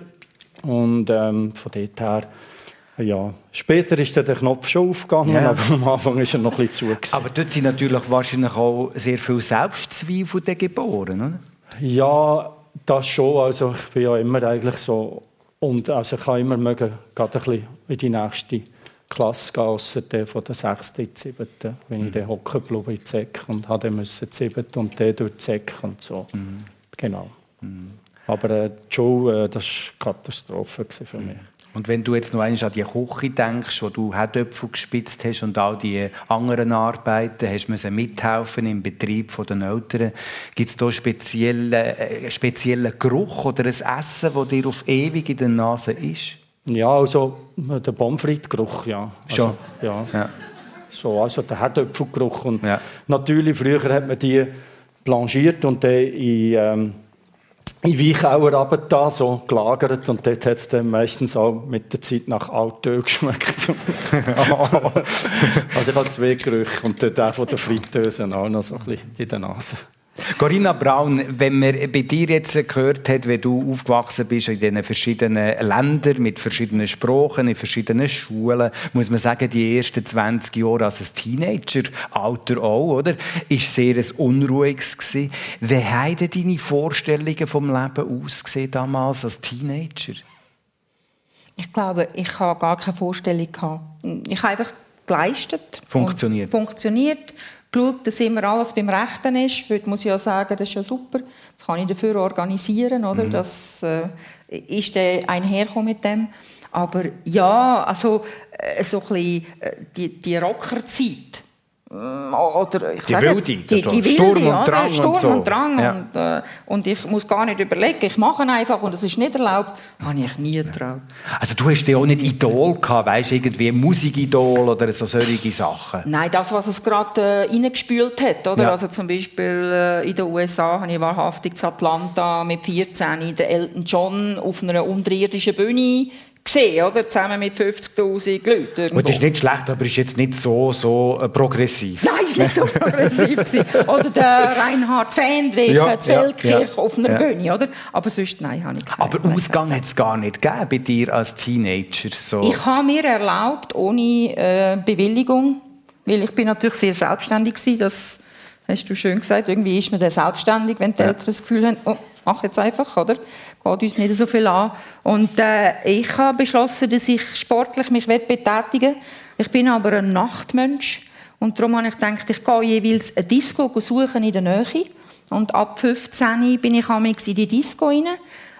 Speaker 5: Und ähm, von dort her, ja. Später ist der Knopf schon aufgegangen,
Speaker 3: Ja.
Speaker 5: aber am Anfang war er noch ein bisschen zu.
Speaker 3: Aber dort sind natürlich wahrscheinlich auch sehr viele Selbstzweifel geboren, oder?
Speaker 5: Ja, das schon. Also ich bin ja immer eigentlich so und also ich kann immer mögen, gerade ein bisschen in die nächste Klasse gehen, ausser der von der 6. in die 7. Wenn ich dann hocken geblieben in Zeck und habe müssen die 7. und der durch die Zeck und so. Mhm. Genau. Mhm. Aber äh, die Schule, äh, das war eine Katastrophe für mich.
Speaker 3: Und wenn du jetzt noch einmal an die Küche denkst, wo du Herdöpfel gespitzt hast und all die anderen Arbeiten, hast müssen mithelfen im Betrieb der Eltern, gibt es da speziellen, äh, speziellen Geruch oder ein Essen, das dir auf ewig in der Nase ist?
Speaker 5: Ja, also der Pommes geruch ja.
Speaker 3: Also,
Speaker 5: Schon? Ja. ja. So, also der Herdöpfelgeruch. Und ja. natürlich, früher hat man die blanchiert und dann in... Ähm, in Weichauer runter, so gelagert und dort hat es dann meistens auch mit der Zeit nach Altöl geschmeckt. also ich habe zwei Gerüche und der von der Fritteuse auch noch so ein bisschen in der Nase.
Speaker 3: Corinna Braun, wenn man bei dir jetzt gehört hat, wie du aufgewachsen bist in diesen verschiedenen Ländern mit verschiedenen Sprachen, in verschiedenen Schulen, muss man sagen, die ersten 20 Jahre als ein Teenager-Alter auch, oder? Ist sehr ein unruhiges gewesen. Wie haben deine Vorstellungen vom Leben ausgesehen damals als Teenager?
Speaker 4: Ich glaube, ich habe gar keine Vorstellung gehabt. Ich habe einfach geleistet.
Speaker 3: Funktioniert.
Speaker 4: Funktioniert geschaut, dass immer alles beim Rechten ist. Heute muss ich ja sagen, das ist ja super. Das kann ich dafür organisieren, oder? Mhm. Das äh, ist der einherkommen mit dem. Aber ja, also äh, so ein bisschen, äh, die, die Rockerzeit oder ich
Speaker 3: die Wilde, jetzt, die, die,
Speaker 4: die
Speaker 3: Sturm und Drang
Speaker 4: Sturm
Speaker 3: und, so.
Speaker 4: und Drang ja. und, äh, und ich muss gar nicht überlegen, ich mache einfach und es ist nicht erlaubt, habe ich nie getraut.
Speaker 3: Also du hast ja auch nicht Idol gehabt, weißt irgendwie Musikidol oder so solche Sachen?
Speaker 4: Nein, das, was es gerade äh, reingespült hat, oder? Ja. Also zum Beispiel äh, in den USA habe ich wahrhaftig in Atlanta mit 14 den Elton John auf einer unterirdischen Bühne gesehen, oder? Zusammen mit 50.000 Leuten.
Speaker 3: Und das ist nicht schlecht, aber ist jetzt nicht so, so äh, progressiv.
Speaker 4: Nein, ist nicht so progressiv Oder der Reinhard Fendrich, ja, die Feldkirche ja, auf einer ja. Bühne, oder? Aber sonst, nein, habe ich
Speaker 3: keine. Aber Ausgang hat es gar nicht gegeben bei dir als Teenager? So.
Speaker 4: Ich habe mir erlaubt, ohne äh, Bewilligung, weil ich bin natürlich sehr selbstständig war, das hast du schön gesagt, irgendwie ist man dann selbstständig, wenn die Eltern das Gefühl haben, oh, mach jetzt einfach, oder? Geht uns nicht so viel an. Und äh, ich habe beschlossen, dass ich sportlich mich betätigen will. Ich bin aber ein Nachtmensch. Und darum habe ich gedacht, ich gehe jeweils eine Disco suchen in der Nähe. Und ab 15 bin ich in die Disco rein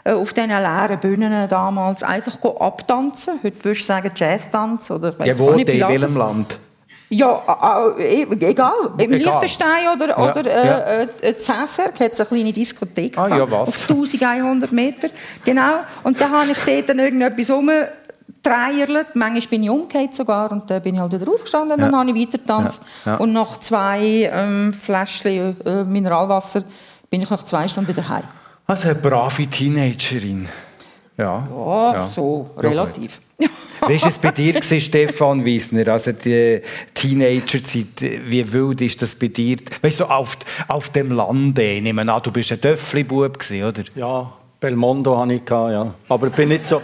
Speaker 4: äh, auf diesen leeren Bühnen damals einfach abtanzen. Heute würdest du sagen Jazztanz oder
Speaker 3: weiss ja, wo nicht, in welchem Land?
Speaker 4: Ja, äh, egal. Im egal. Liechtenstein oder, ja, oder äh, ja. äh, Cäsark hat es eine kleine Diskothek
Speaker 3: ah, ja, was?
Speaker 4: auf 1100 Meter. Genau. Und da habe ich dort dann irgendetwas rumgetreierlet. Manchmal bin ich umgekehrt sogar und dann bin ich halt wieder aufgestanden und dann habe ich weiter getanzt. Und nach zwei ähm, Fläschchen äh, Mineralwasser bin ich nach zwei Stunden wieder heim.
Speaker 3: Also eine brave Teenagerin.
Speaker 4: Ja, ja, so relativ.
Speaker 3: Wie war es bei dir, Stefan Wiesner? Also die Teenagerzeit, wie wild ist das bei dir? Weißt du, auf, auf dem Lande, ich nehme an, du bist ein Töffli-Bub, oder?
Speaker 5: Ja, Belmondo hatte ich, ja. Aber ich bin nicht so...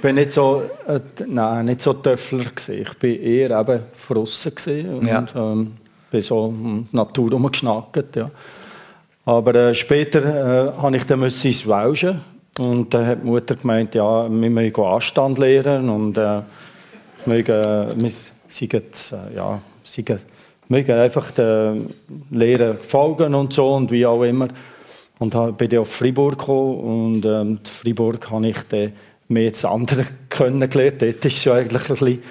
Speaker 5: bin nicht so, äh, nein, nicht so Töffler gewesen. Ich bin eher eben draussen und ja. ähm, bin so in die Natur rumgeschnackt, ja. Aber äh, später äh, habe ich dann ins Welschen und dann hat die Mutter gemeint, ja, wir müssen Anstand lernen und äh, wir, wir sind, äh, ja, sind, mögen einfach den Lehren folgen und so und wie auch immer. Und dann bin ich auf Fribourg gekommen und ähm, in Fribourg habe ich dann mehr das andere kennengelernt. Dort ist es eigentlich ein bisschen,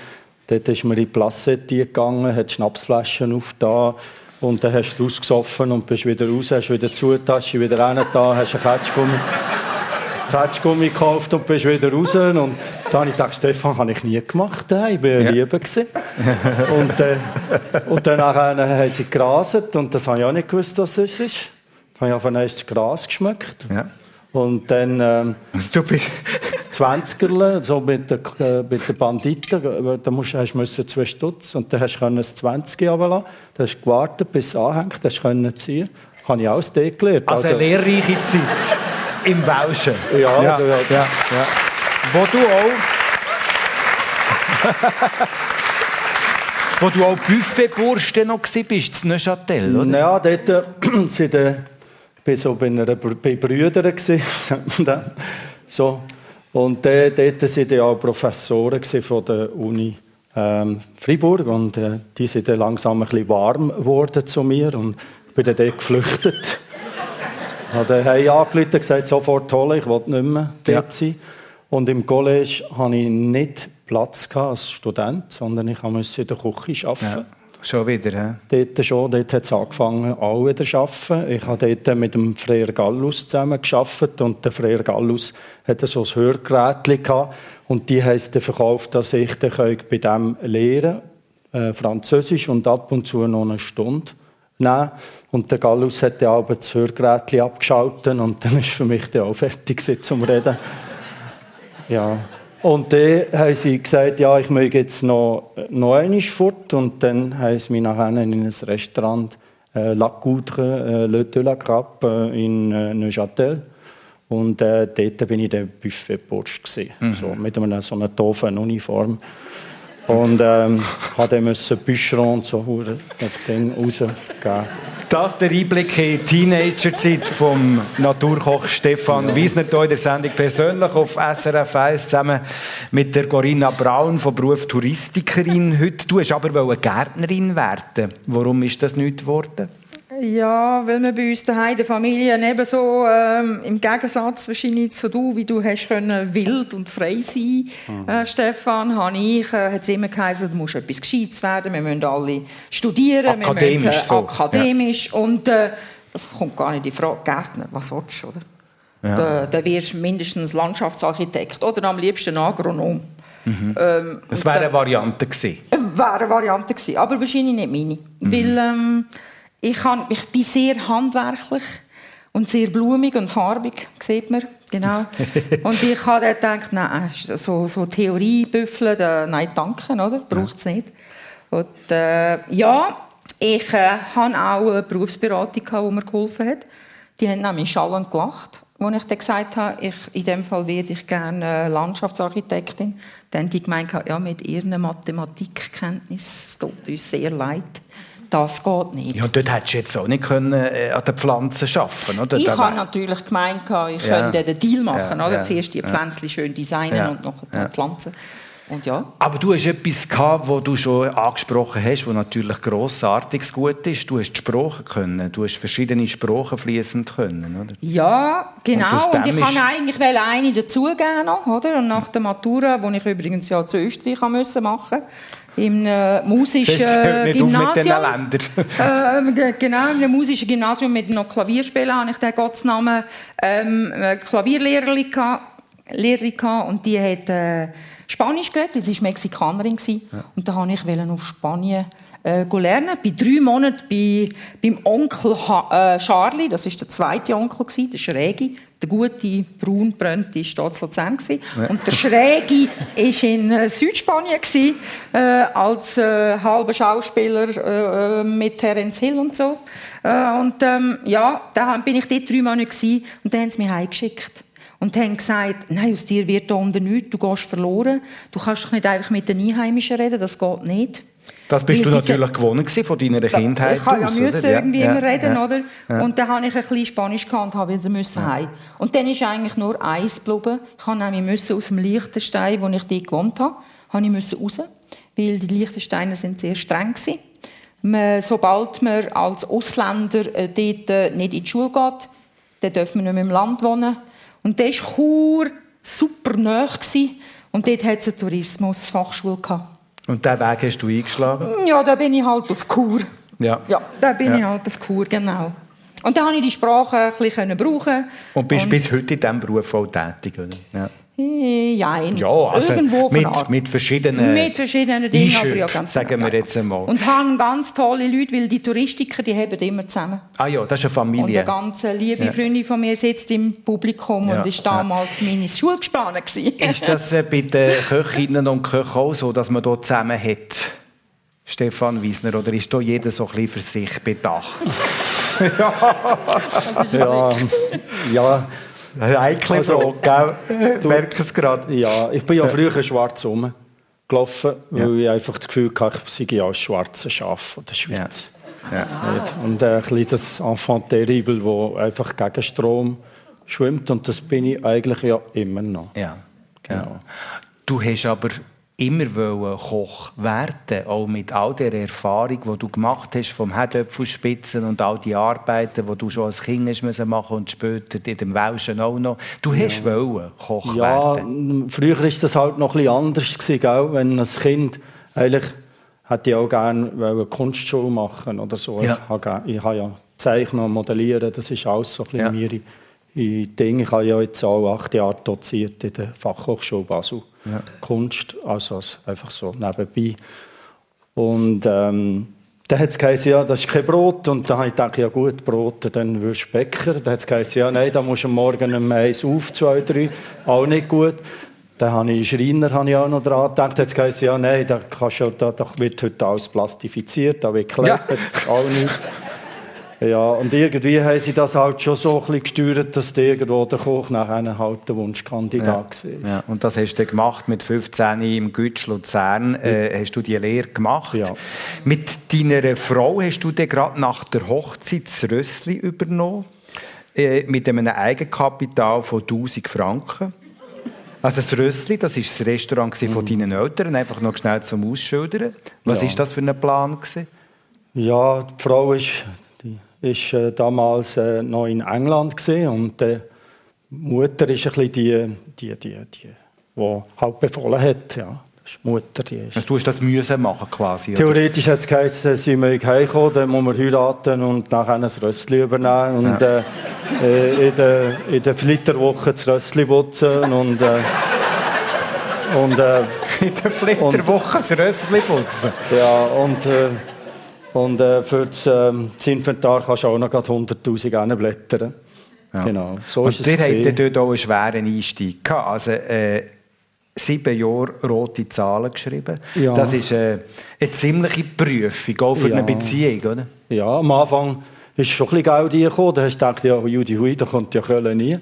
Speaker 5: dort ist man in die Placette gegangen, hat Schnapsflaschen auf da und dann hast du rausgesoffen und bist wieder raus, hast wieder zu, Tasche wieder rein da, hast einen Ketschgummi. Ketschgummi gekauft und bist wieder raus. Und dann habe ich gedacht, Stefan, habe ich nie gemacht. Ich war ja. Liebe. und, äh, und dann haben sie graset und das habe ich auch nicht gewusst, was das ist. Dann habe ich auf Gras geschmeckt. Ja. Und dann ähm,
Speaker 3: du bist
Speaker 5: 20er, so mit den, äh, mit den Banditen, da musst, hast du zwei Stutz und dann hast du das 20 runterlassen. Dann hast du gewartet, bis es anhängt, dann hast du ziehen. Das habe ich auch gelernt.
Speaker 3: Also, also eine lehrreiche Zeit im Welschen.
Speaker 5: Ja, ja,
Speaker 3: ja, ja. Wo du auch... Wo du auch Buffetburste noch bist, in Neuchâtel, oder?
Speaker 5: Ja, dort äh, sind äh, bei so bei, einer, bei Brüdern so. Und äh, dort waren ja auch Professoren von der Uni ähm, Freiburg und äh, die sind dann langsam ein bisschen warm geworden zu mir und ich bin dann dort geflüchtet. Habe dann angerufen und gesagt, sofort holen, ich will nicht mehr dort sein. Und im College hatte ich nicht Platz als Student, sondern ich musste in der Küche arbeiten. Ja.
Speaker 3: Schon wieder, ja?
Speaker 5: Dort schon, dort hat es angefangen, auch wieder zu arbeiten. Ich habe dort mit dem Freer Gallus zusammen gearbeitet und der Freer Gallus hatte so ein Hörgerät gehabt und die haben dann verkauft, dass ich dann bei dem lehren äh, Französisch und ab und zu noch eine Stunde nehmen. Und der Gallus hat dann aber das Hörgerät abgeschaltet und dann war für mich auch fertig zum Reden. ja. Und dann haben sie gesagt, ja, ich möchte jetzt noch, noch einmal fort. Und dann haben sie mich nachher in ein Restaurant äh, La Coudre, äh, Le de la Grappe äh, in äh, Neuchâtel. Und äh, dort bin ich der Buffetpost mhm. so mit einer so einer doofen Uniform. Und ähm, musste müssen Bücher und so dann rausgeben.
Speaker 3: Das ist der Einblick in die Teenagerzeit vom Naturkoch Stefan ja. Wiesner hier in der Sendung persönlich auf SRF 1 zusammen mit der Corinna Braun von Beruf Touristikerin. Heute du hast aber Gärtnerin werden. Warum ist das nicht geworden?
Speaker 4: Ja, weil wir bei uns daheim in der Familie eben so ähm, im Gegensatz wahrscheinlich zu du, wie du hast können wild und frei sein, mhm. äh, Stefan, habe ich, äh, hat es immer geheißen, du musst etwas Gescheites werden, wir müssen alle studieren,
Speaker 3: akademisch, wir müssen, äh, so.
Speaker 4: akademisch ja. und äh, das kommt gar nicht in Frage. Gärtner, was willst du, oder? Ja. Da, da wirst du mindestens Landschaftsarchitekt oder am liebsten Agronom.
Speaker 3: Mhm. Ähm, das wäre eine Variante gewesen.
Speaker 4: Wäre eine Variante gewesen, aber wahrscheinlich nicht meine. Mhm. Weil, ähm, ich, kann, ich bin sehr handwerklich und sehr blumig und farbig, sieht man. Genau. und ich habe dann gedacht, nein, so, so Theoriebüffeln, nein, danke, oder? Braucht es nicht. Und äh, ja, ich äh, hatte auch eine Berufsberatung, die mir geholfen hat. Die haben nämlich schallend gelacht, als ich dann gesagt habe, ich, in dem Fall werde ich gerne Landschaftsarchitektin. Dann haben die gemeint, ja, mit ihren Mathematikkenntnissen, es tut uns sehr leid das geht nicht.
Speaker 3: Ja, dort hättest du jetzt auch nicht können, äh, an den Pflanzen arbeiten oder?
Speaker 4: Ich habe natürlich gemeint, ich ja. könnte den Deal machen. Ja, oder? Zuerst die Pflänzchen schön designen und noch die Pflanzen. Und ja.
Speaker 3: Aber du hast etwas gehabt, das du schon angesprochen hast, was natürlich grossartiges Gut ist. Du hast die Sprache können. Du hast verschiedene Sprachen fließend können, oder?
Speaker 4: Ja, genau. Und, und ich kann eigentlich eine dazugeben oder? Und nach der Matura, die ich übrigens ja zu Österreich machen musste, im äh, musischen Gymnasium. äh, genau, im musischen Gymnasium mit noch Klavierspielen hatte ich den Gottesnamen ähm, Klavierlehrerin Lehrerin und die hat äh, Spanisch gelernt, sie war Mexikanerin ja. und da wollte ich auf Spanien äh, lernen. Bei drei Monaten bei, beim Onkel ha äh, Charlie, das war der zweite Onkel, gewesen, der Schräge. Der gute, braunbrönte war dort Luzern. Ja. Und der Schräge war in äh, Südspanien, gewesen, äh, als äh, halber Schauspieler äh, äh, mit Terence Hill und so. Äh, und ähm, ja, da bin ich dort drei Monate gewesen, und dann haben sie mich heimgeschickt und haben gesagt, nein, aus dir wird da unten nichts, du gehst verloren, du kannst doch nicht einfach mit den Einheimischen reden, das geht nicht.
Speaker 3: Das bist du natürlich gewohnt von deiner Kindheit
Speaker 4: Ich musste ja müssen irgendwie ja. immer reden, ja. oder? Ja. Und dann habe ich ein bisschen Spanisch gehabt und habe wieder müssen ja. Und dann ist eigentlich nur eins geblieben. Ich habe nämlich müssen aus dem Liechtenstein, wo ich dort gewohnt habe, habe ich müssen raus, weil die Liechtensteiner sind sehr streng waren. Man, sobald man als Ausländer äh, dort äh, nicht in die Schule geht, dann dürfen wir nicht mehr im Land wohnen. Und das war super nah. Und dort hatte es eine Tourismusfachschule. Gehabt.
Speaker 3: Und diesen Weg hast du eingeschlagen?
Speaker 4: Ja, da bin ich halt auf Kur. Ja. Ja, da bin ja. ich halt auf Kur, genau. Und da konnte ich die Sprache ein bisschen brauchen.
Speaker 3: Und bist und bis heute in diesem Beruf auch tätig, oder? Ja.
Speaker 4: Ja,
Speaker 3: ja also irgendwo mit, mit verschiedenen,
Speaker 4: mit verschiedenen Dingen, aber ja
Speaker 3: ganz sagen wir jetzt einmal.
Speaker 4: Und haben ganz tolle Leute, weil die Touristiker, die haben immer zusammen.
Speaker 3: Ah ja, das ist eine Familie. Und
Speaker 4: eine ganz liebe ja. Freundin von mir sitzt im Publikum ja. und ist damals ja. meine Schulgespanne
Speaker 3: Ist das äh, bei den Köchinnen und Köchen auch so, dass man dort zusammen hat? Stefan Wiesner, oder ist da jeder so ein bisschen für sich bedacht?
Speaker 5: ja. ja. ja. Heikle also, Frage, gell? Du merkst es gerade. Ja, ich bin ja früher schwarz rumgelaufen, weil ja. ich einfach das Gefühl hatte, ich sei ja als schwarzer Schaf der Schweiz. Ja. Ja. Und äh, ein bisschen das Enfant terrible, das einfach gegen Strom schwimmt. Und das bin ich eigentlich ja immer noch.
Speaker 3: Ja, genau. Du hast aber immer Koch werden auch mit all der Erfahrung, die du gemacht hast vom Herdöpfelspitzen und all die Arbeiten, die du schon als Kind hast müssen machen und später in dem Welschen auch noch. Du hast ja. wollen Koch
Speaker 5: ja,
Speaker 3: werden.
Speaker 5: Ja, früher war das halt noch etwas anders gewesen, wenn ein Kind eigentlich hätte ich auch gerne Kunstschule machen oder so. Ja. Ich habe, ich habe ja Zeichnen und Modellieren, das ist alles so ein bisschen ja. mir Dinge. Ich habe ja jetzt auch acht Jahre doziert in der Fachhochschule Basel. Ja. Kunst, also einfach so nebenbei. Und ähm, dann hat es geheißen, ja, das ist kein Brot. Und dann habe ich gedacht, ja gut, Brot, dann wirst du Bäcker. Dann hat es geheißen, ja, nein, da musst du morgen um eins auf, zwei, drei. Auch nicht gut. Dann habe ich Schreiner habe ich auch noch dran gedacht. Jetzt heisst ja, nein, da, kannst du, da, da wird heute alles plastifiziert, da wird geklebt, ja. auch nicht. Ja, und irgendwie haben sie das halt schon so ein bisschen gesteuert, dass der irgendwo der Koch nachher halt der Wunschkandidat
Speaker 3: ja. war. Ja. Und das hast du gemacht mit 15 im Gütsch Luzern, äh, hast du die Lehre gemacht. Ja. Mit deiner Frau hast du dann gerade nach der Hochzeit das Rössli übernommen, äh, mit einem Eigenkapital von 1000 Franken. Also das Rössli, das war das Restaurant von mhm. deinen Eltern, einfach noch schnell zum Ausschildern. Was war ja. das für ein Plan? Gewesen?
Speaker 5: Ja, die Frau ist, ist äh, damals äh, noch in England und die Mutter ist ein bisschen die, die, die, die, die halt befohlen hat. Ja. Mutter, die ist.
Speaker 3: Also du hast das müssen machen quasi?
Speaker 5: Theoretisch hat es geheißen, sie mögen heimkommen, dann muss man heiraten und nachher ein Rössli übernehmen und ja. äh, in der, in der Flitterwoche das Rössli putzen und... Äh,
Speaker 3: und, äh, in der Flitterwoche das Rössli putzen?
Speaker 5: Ja, und... Und äh, für das, äh, das, Inventar kannst du auch noch 100'000 blättern. Ja. Genau,
Speaker 3: so und ist es. Ihr habt dort auch einen schweren Einstieg gehabt. Also, äh, sieben Jahre rote Zahlen geschrieben. Ja. Das ist äh, eine ziemliche Prüfung, auch für ja. eine Beziehung, oder?
Speaker 5: Ja, am Anfang ist schon ein bisschen Geld reingekommen. Da hast du gedacht, ja, Judy Hui, da kommt ja Köln nie.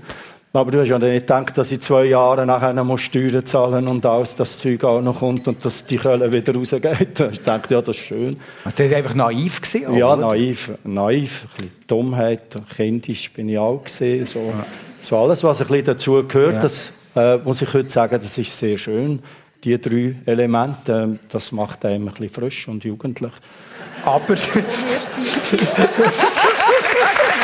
Speaker 5: Aber du hast ja nicht gedacht, dass ich zwei Jahre nachher noch Steuern zahlen und alles, das Zeug auch noch kommt und dass die Köln wieder rausgeht. Ich dachte, ja, das ist schön.
Speaker 3: Also, das war einfach naiv? Gewesen,
Speaker 5: ja, oder? naiv. Naiv. Ein bisschen Dummheit, kindisch bin ich auch gesehen. So, ja. so alles, was ein bisschen dazu gehört, ja. das äh, muss ich heute sagen, das ist sehr schön. Die drei Elemente, äh, das macht einem ein bisschen frisch und jugendlich.
Speaker 3: Aber...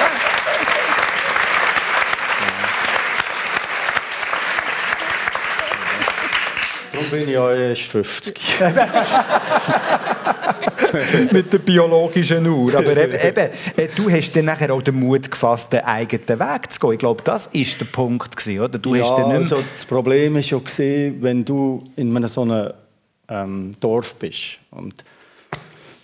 Speaker 5: Darum bin ich ja erst 50.
Speaker 3: Mit der biologischen Uhr. Aber eben, eben, äh, du hast dann nachher auch den Mut gefasst, den eigenen Weg zu gehen. Ich glaube, das war der Punkt, gewesen, oder?
Speaker 5: Du ja, hast dann also das Problem war ja, wenn du in einem so einem ähm, Dorf bist und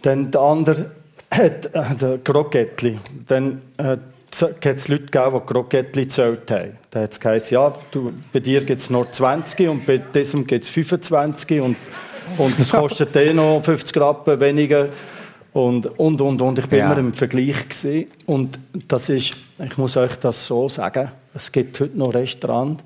Speaker 5: dann der andere hat, äh, der Krokettli, dann äh, es Leute gegeben, die Krokettli gezählt haben. Da hat es geheißen, ja, du, bei dir gibt es nur 20 und bei diesem gibt es 25 und, und das kostet eh noch 50 Rappen weniger und, und, und, und. Ich bin ja. immer im Vergleich gewesen. und das ist, ich muss euch das so sagen, es gibt heute noch Restaurants,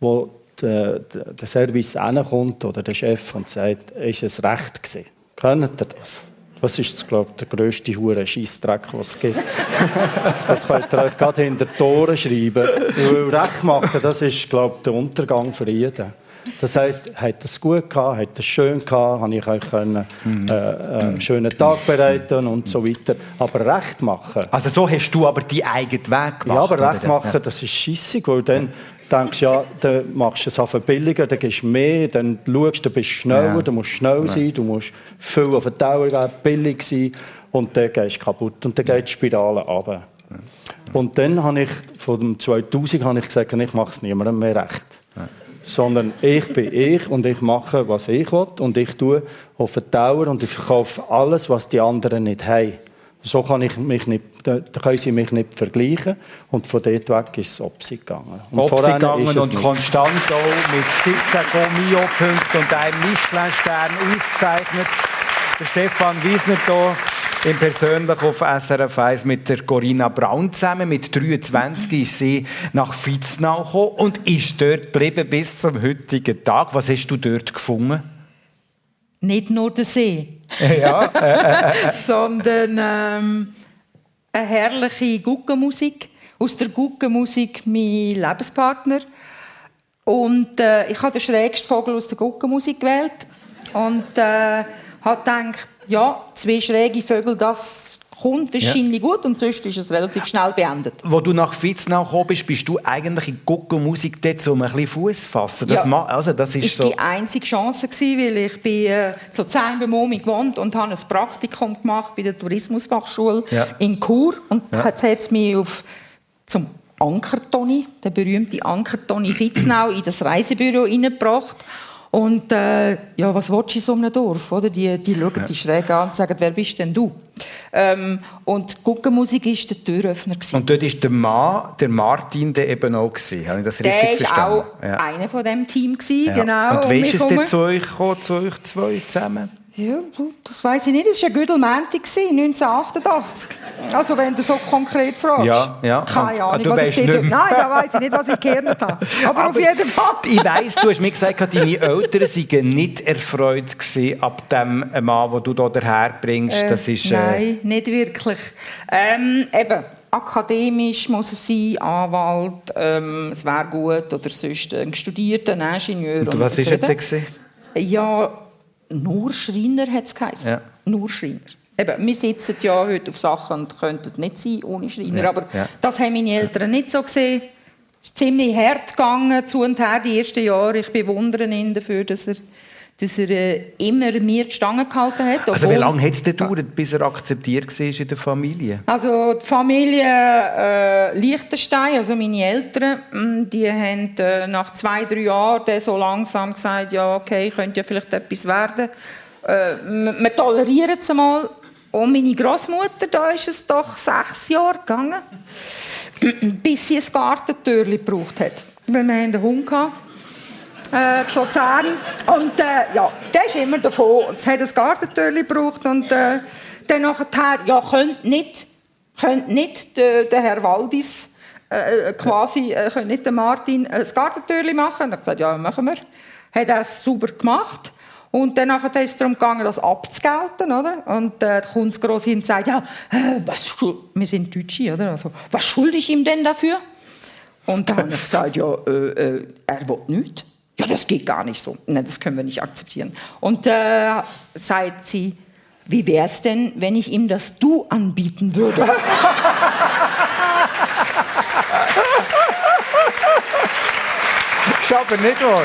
Speaker 5: wo der, der Service hinkommt oder der Chef und sagt, ist es recht gewesen. Kennt ihr das? Das ist, glaube ich, der grösste hure Scheissdreck, den es gibt. das könnt ihr euch gerade hinter die Tore schreiben. Weil Recht machen, das ist, glaube ich, der Untergang für jeden. Das heisst, hat es gut gehabt, hat es schön gehabt, habe ich euch können, mhm. äh, einen schönen Tag bereiten und so weiter. Aber Recht machen.
Speaker 3: Also so hast du aber die eigenen Weg gemacht.
Speaker 5: Ja, aber Recht machen, das ist schissig, weil dann denkst ja, dann machst du es einfach billiger, dann gehst du mehr, dann schaust du, bist schneller, ja. du musst schnell sein, du musst viel auf den Dauer geben, billig sein und dann gehst du kaputt und dann geht die Spirale runter. Und dann habe ich, von dem 2000 habe ich gesagt, ich mache es niemandem mehr recht. Sondern ich bin ich und ich mache, was ich will und ich tue auf den Dauer und ich verkaufe alles, was die anderen nicht haben. So kann ich mich nicht, da können sie mich nicht vergleichen. Und von dort weg ist es Opsi gegangen.
Speaker 3: Und Opsi gegangen und konstant auch mit 17 Mio-Punkten und einem Michelin-Stern ausgezeichnet. Der Stefan Wiesner hier im persönlich auf SRF 1 mit der Corinna Braun zusammen. Mit 23 ist sie nach Fitznau gekommen und ist dort geblieben bis zum heutigen Tag. Was hast du dort gefunden?
Speaker 4: Nicht nur der See.
Speaker 3: Ja.
Speaker 4: sondern ähm, eine herrliche Guggenmusik. Aus der Guggenmusik mein Lebenspartner. Und äh, ich habe den schrägsten Vogel aus der Guckenmusik gewählt. Und äh, habe gedacht, ja, zwei schräge Vögel, das kommt wahrscheinlich ja. gut und sonst ist es relativ schnell beendet.
Speaker 3: Wo du nach Fitznau gekommen bist, bist du eigentlich in Guckenmusik dort um ein bisschen Fuß zu fassen. Das
Speaker 4: ja.
Speaker 3: also das ist,
Speaker 4: ist
Speaker 3: so
Speaker 4: die einzige Chance gewesen, weil ich bin äh, so zehn bei Momi gewohnt und habe ein Praktikum gemacht bei der Tourismusfachschule ja. in Chur und ja. hat es mich auf zum Ankertoni, der berühmte Ankertoni Fitznau, in das Reisebüro hineingebracht. Und äh, ja, was willst du in so einem Dorf? Oder? Die, die schauen ja. die schräg an und sagen, wer bist denn du? Ähm, und Guckenmusik war der Türöffner. Gewesen.
Speaker 3: Und dort war der Mann, der Martin, der eben auch. Gewesen. Habe ich das
Speaker 4: der
Speaker 3: richtig verstanden?
Speaker 4: Der war auch ja. einer von diesem Team. Gewesen, ja. genau.
Speaker 3: Und wie ist es denn zu euch gekommen, zu euch zwei zusammen?
Speaker 4: Ja, das weiß ich nicht. Das war ein Güdelmäntig, 1988. Also, wenn du so konkret fragst.
Speaker 3: Ja, ja.
Speaker 4: Keine Ahnung, was ich dir... Nein, da weiß ich nicht, was ich gelernt habe. Aber, Aber, auf jeden Fall.
Speaker 3: ich weiss, du hast mir gesagt, deine Eltern waren nicht erfreut ab dem Mann, den du hier daherbringst. Das
Speaker 4: ist, äh... Nein, nicht wirklich. Ähm, eben akademisch muss er sein, Anwalt, ähm, es wäre gut, oder sonst ein studierter Ingenieur.
Speaker 3: Und was war er denn?
Speaker 4: Ja, nur Schreiner hat es geheißen. Ja. Nur Schreiner. Eben, wir sitzen ja heute auf Sachen und könnten nicht sein ohne Schreiner. Ja. Aber ja. das haben meine Eltern nicht so gesehen. Es ist ziemlich hart gegangen, zu und her die ersten Jahre. Ich bewundere ihn dafür, dass er dass er äh, immer mir die Stange gehalten hat.
Speaker 3: Also wie lange hat es gedauert, bis er akzeptiert war in der Familie?
Speaker 4: Also die Familie äh, Liechtenstein, also meine Eltern, mm, die haben äh, nach zwei, drei Jahren so langsam gesagt, ja okay, könnte ja vielleicht etwas werden. Äh, wir tolerieren es mal. Und meine Großmutter, da ist es doch sechs Jahre gegangen, bis sie ein Gartentürchen gebraucht hat. Weil wir einen Hund hatten äh, zu Luzern. Und äh, ja, der ist immer davon. Und es hat ein Gartentürchen gebraucht. Und äh, dann nachher, ja, könnt nicht, könnt nicht der, der Herr Waldis äh, äh quasi, äh, könnt nicht der Martin ein Gartentürchen machen. Und er hat gesagt, ja, machen wir. Hat er es sauber gemacht. Und dann ist es darum gegangen, das abzugelten, oder? Und äh, das hin und sagt, ja, äh, was, wir sind Deutsche, oder? Also, was schulde ich ihm denn dafür? Und dann habe ich gesagt, ja, äh, äh, er will nichts. Ja, das geht gar nicht so. Nein, das können wir nicht akzeptieren. Und äh, sagt sie, wie wäre es denn, wenn ich ihm das Du anbieten würde?
Speaker 3: Ich nicht wahr.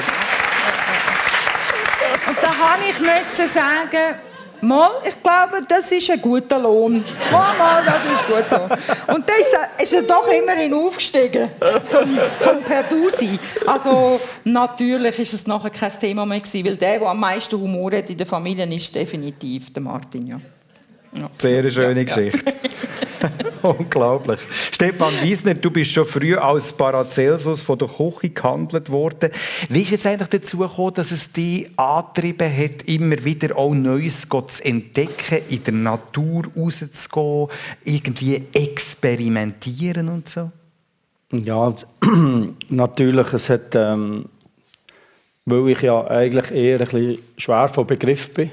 Speaker 4: Und da habe ich müssen sagen, Mal, ich glaube, das ist ein guter Lohn. Mal, mal, das ist gut so. Und dann ist er, doch immerhin aufgestiegen zum, zum Perdusi. Also natürlich ist es nachher kein Thema mehr gewesen, weil der, der am meisten Humor hat in der Familie, ist definitiv der Martin. Ja.
Speaker 3: Ja. Sehr schöne ja, Geschichte. Unglaublich. Stefan Wiesner, du bist schon früh als Paracelsus von der Küche gehandelt worden. Wie ist es eigentlich dazu gekommen, dass es dich angetrieben hat, immer wieder auch Neues zu entdecken, in der Natur rauszugehen, irgendwie experimentieren und so?
Speaker 5: Ja, natürlich. Es hat, ähm, weil ich ja eigentlich eher ein bisschen schwer von Begriff bin,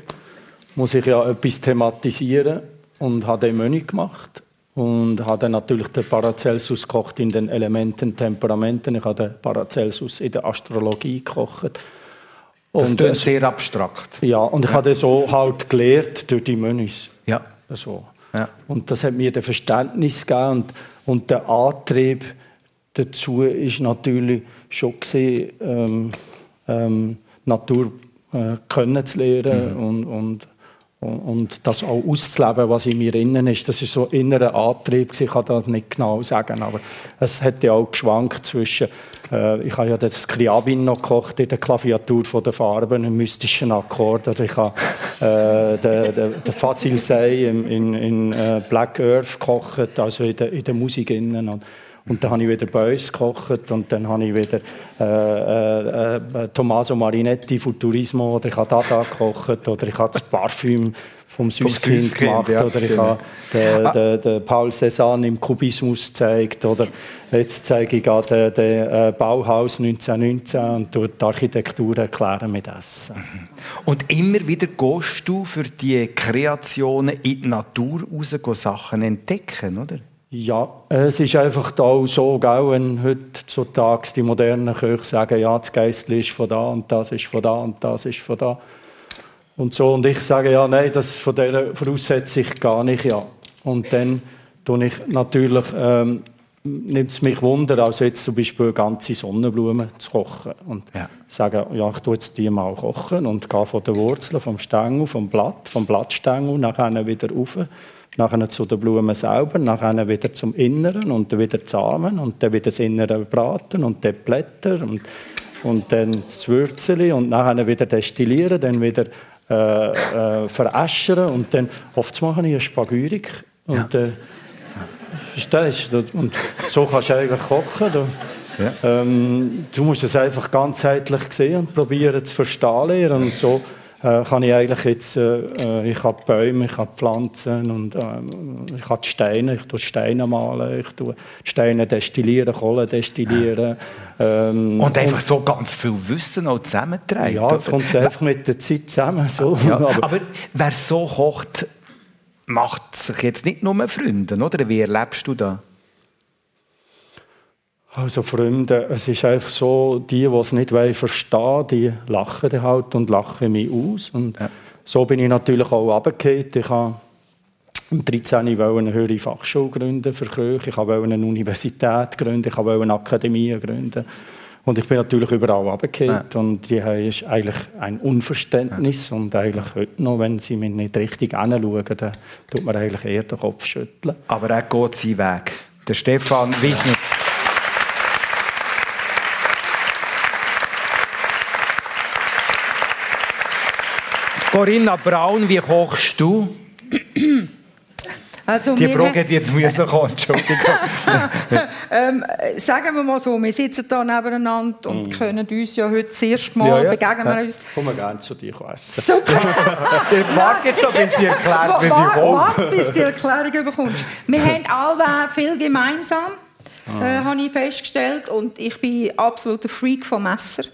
Speaker 5: muss ich ja etwas thematisieren und habe den Menü gemacht und habe dann natürlich den Paracelsus gekocht in den Elementen, Temperamenten. Ich habe den Paracelsus in der Astrologie gekocht.
Speaker 3: Und das ist sehr abstrakt.
Speaker 5: Ja, und ich ja. habe so halt gelernt durch die Menüs.
Speaker 3: Ja.
Speaker 5: So. ja. Und das hat mir das Verständnis gegeben und, und der Antrieb dazu ist natürlich schon gesehen, ähm, ähm, Natur äh, kennenzulernen mhm. und, und und das auch auszuleben, was in mir innen ist, das ist so ein innerer Antrieb. Ich kann das nicht genau sagen, aber es hat ja auch geschwankt zwischen, äh, ich habe ja das Skriabin noch gekocht in der Klaviatur von der Farben, einen mystischen Akkord, oder ich habe äh, den, den, den Fazil Say in, in, in uh, Black Earth gekocht, also in der, in der Musik innen. Und, und dann habe ich wieder Beuys gekocht und dann habe ich wieder äh, äh, äh Tommaso Marinetti Futurismo oder ich habe Dada gekocht oder ich habe das Parfüm vom Süßkind gemacht ja, oder ich genau. habe den, den, den Paul Cézanne im Kubismus gezeigt oder jetzt zeige ich gerade den, den äh, Bauhaus 1919 und die Architektur erklären mit Essen.
Speaker 3: Und immer wieder gehst du für die Kreationen in die Natur raus, Sachen entdecken, oder?
Speaker 5: Ja, es ist einfach auch so, gell, wenn heutzutage die modernen Köche sagen, ja, das Geistli ist von da und das ist von da und das ist von da. Und so, und ich sage, ja, nein, das von dieser voraussetze ich gar nicht, ja. Und dann tue ich natürlich, ähm, nimmt es mich Wunder, also jetzt zum Beispiel ganze Sonnenblumen zu kochen. Und
Speaker 3: Ja.
Speaker 5: sagen, ja, ich tue jetzt die mal kochen und gehe von den Wurzeln, vom Stängel, vom Blatt, vom Blattstängel, nachher wieder rauf, nachher zu den Blumen selber, nachher wieder zum Inneren und dann wieder die Samen und dann wieder das Innere braten und dann die Blätter und, und dann das Würzeli und nachher wieder destillieren, dann wieder äh, äh, veräschern und dann oft mache ich eine Spagürik und äh, Verstehst du? Und so kannst du eigentlich kochen. Du, ähm, du musst es einfach ganzheitlich sehen und probieren zu verstehen lernen. Und so kann ich eigentlich jetzt, äh, äh, ich habe Bäume, ich habe Pflanzen und ähm, ich habe Steine, ich tue Steine malen, ich tue Steine destillieren, Kohle destillieren. Ähm,
Speaker 3: Und einfach so ganz viel Wissen auch zusammentragen.
Speaker 5: ja, es kommt einfach mit der Zeit zusammen. So.
Speaker 3: Ja,
Speaker 5: Aber-
Speaker 3: aber wer so kocht, macht sich jetzt nicht nur Freunde, oder? Wie erlebst du das?
Speaker 5: Also Freunde, es ist einfach so, die, die es nicht wollen verstehen, die lachen dann halt und lachen mich aus. Und so bin ich natürlich auch runtergefallen. Ich habe im 13. wollte eine höhere Fachschule gründen für Köche. Ich wollte eine Universität gründen. Ich wollte eine Akademie gründen. Und ich bin natürlich überall runtergefallen. Und die haben ist eigentlich ein Unverständnis. Und eigentlich heute noch, wenn sie mich nicht richtig anschauen, dann tut man eigentlich eher den Kopf schütteln.
Speaker 3: Aber er geht seinen Weg. Der Stefan Wiesner. Corinna Braun, wie kochst du?
Speaker 4: Also
Speaker 3: Die Frage hätte jetzt müssen kommen, Entschuldigung.
Speaker 4: Ähm, äh, sagen wir mal so, wir sitzen hier nebeneinander und können uns ja heute das erste Mal
Speaker 5: Ja, ja.
Speaker 4: begegnen wir uns.
Speaker 5: Komm mal gerne zu dir essen.
Speaker 4: Super!
Speaker 3: Ich mag jetzt noch, bis sie erklärt, wie sie
Speaker 4: Warte,
Speaker 3: kommt.
Speaker 4: warte, bis du die Erklärung bekommst. Wir haben alle viel gemeinsam,
Speaker 3: Ah.
Speaker 4: äh, habe ich festgestellt. Und ich bin absoluter Freak vom Messer.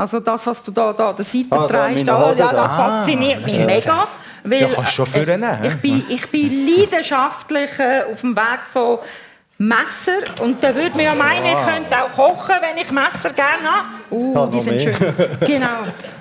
Speaker 4: Also das, was du da, da der Seite
Speaker 5: Ah,
Speaker 4: trägst, da,
Speaker 5: Hose
Speaker 4: ja,
Speaker 5: da.
Speaker 4: das fasziniert mich mega. Weil,
Speaker 3: Ja, kannst du schon führen,
Speaker 4: äh, ich, bin, ich bin leidenschaftlich äh, auf dem Weg von Messer. Und da würde man ja meinen, ich könnte auch kochen, wenn ich Messer gerne habe. Uh,
Speaker 5: Ja,
Speaker 4: die sind
Speaker 5: mehr.
Speaker 4: schön. Genau.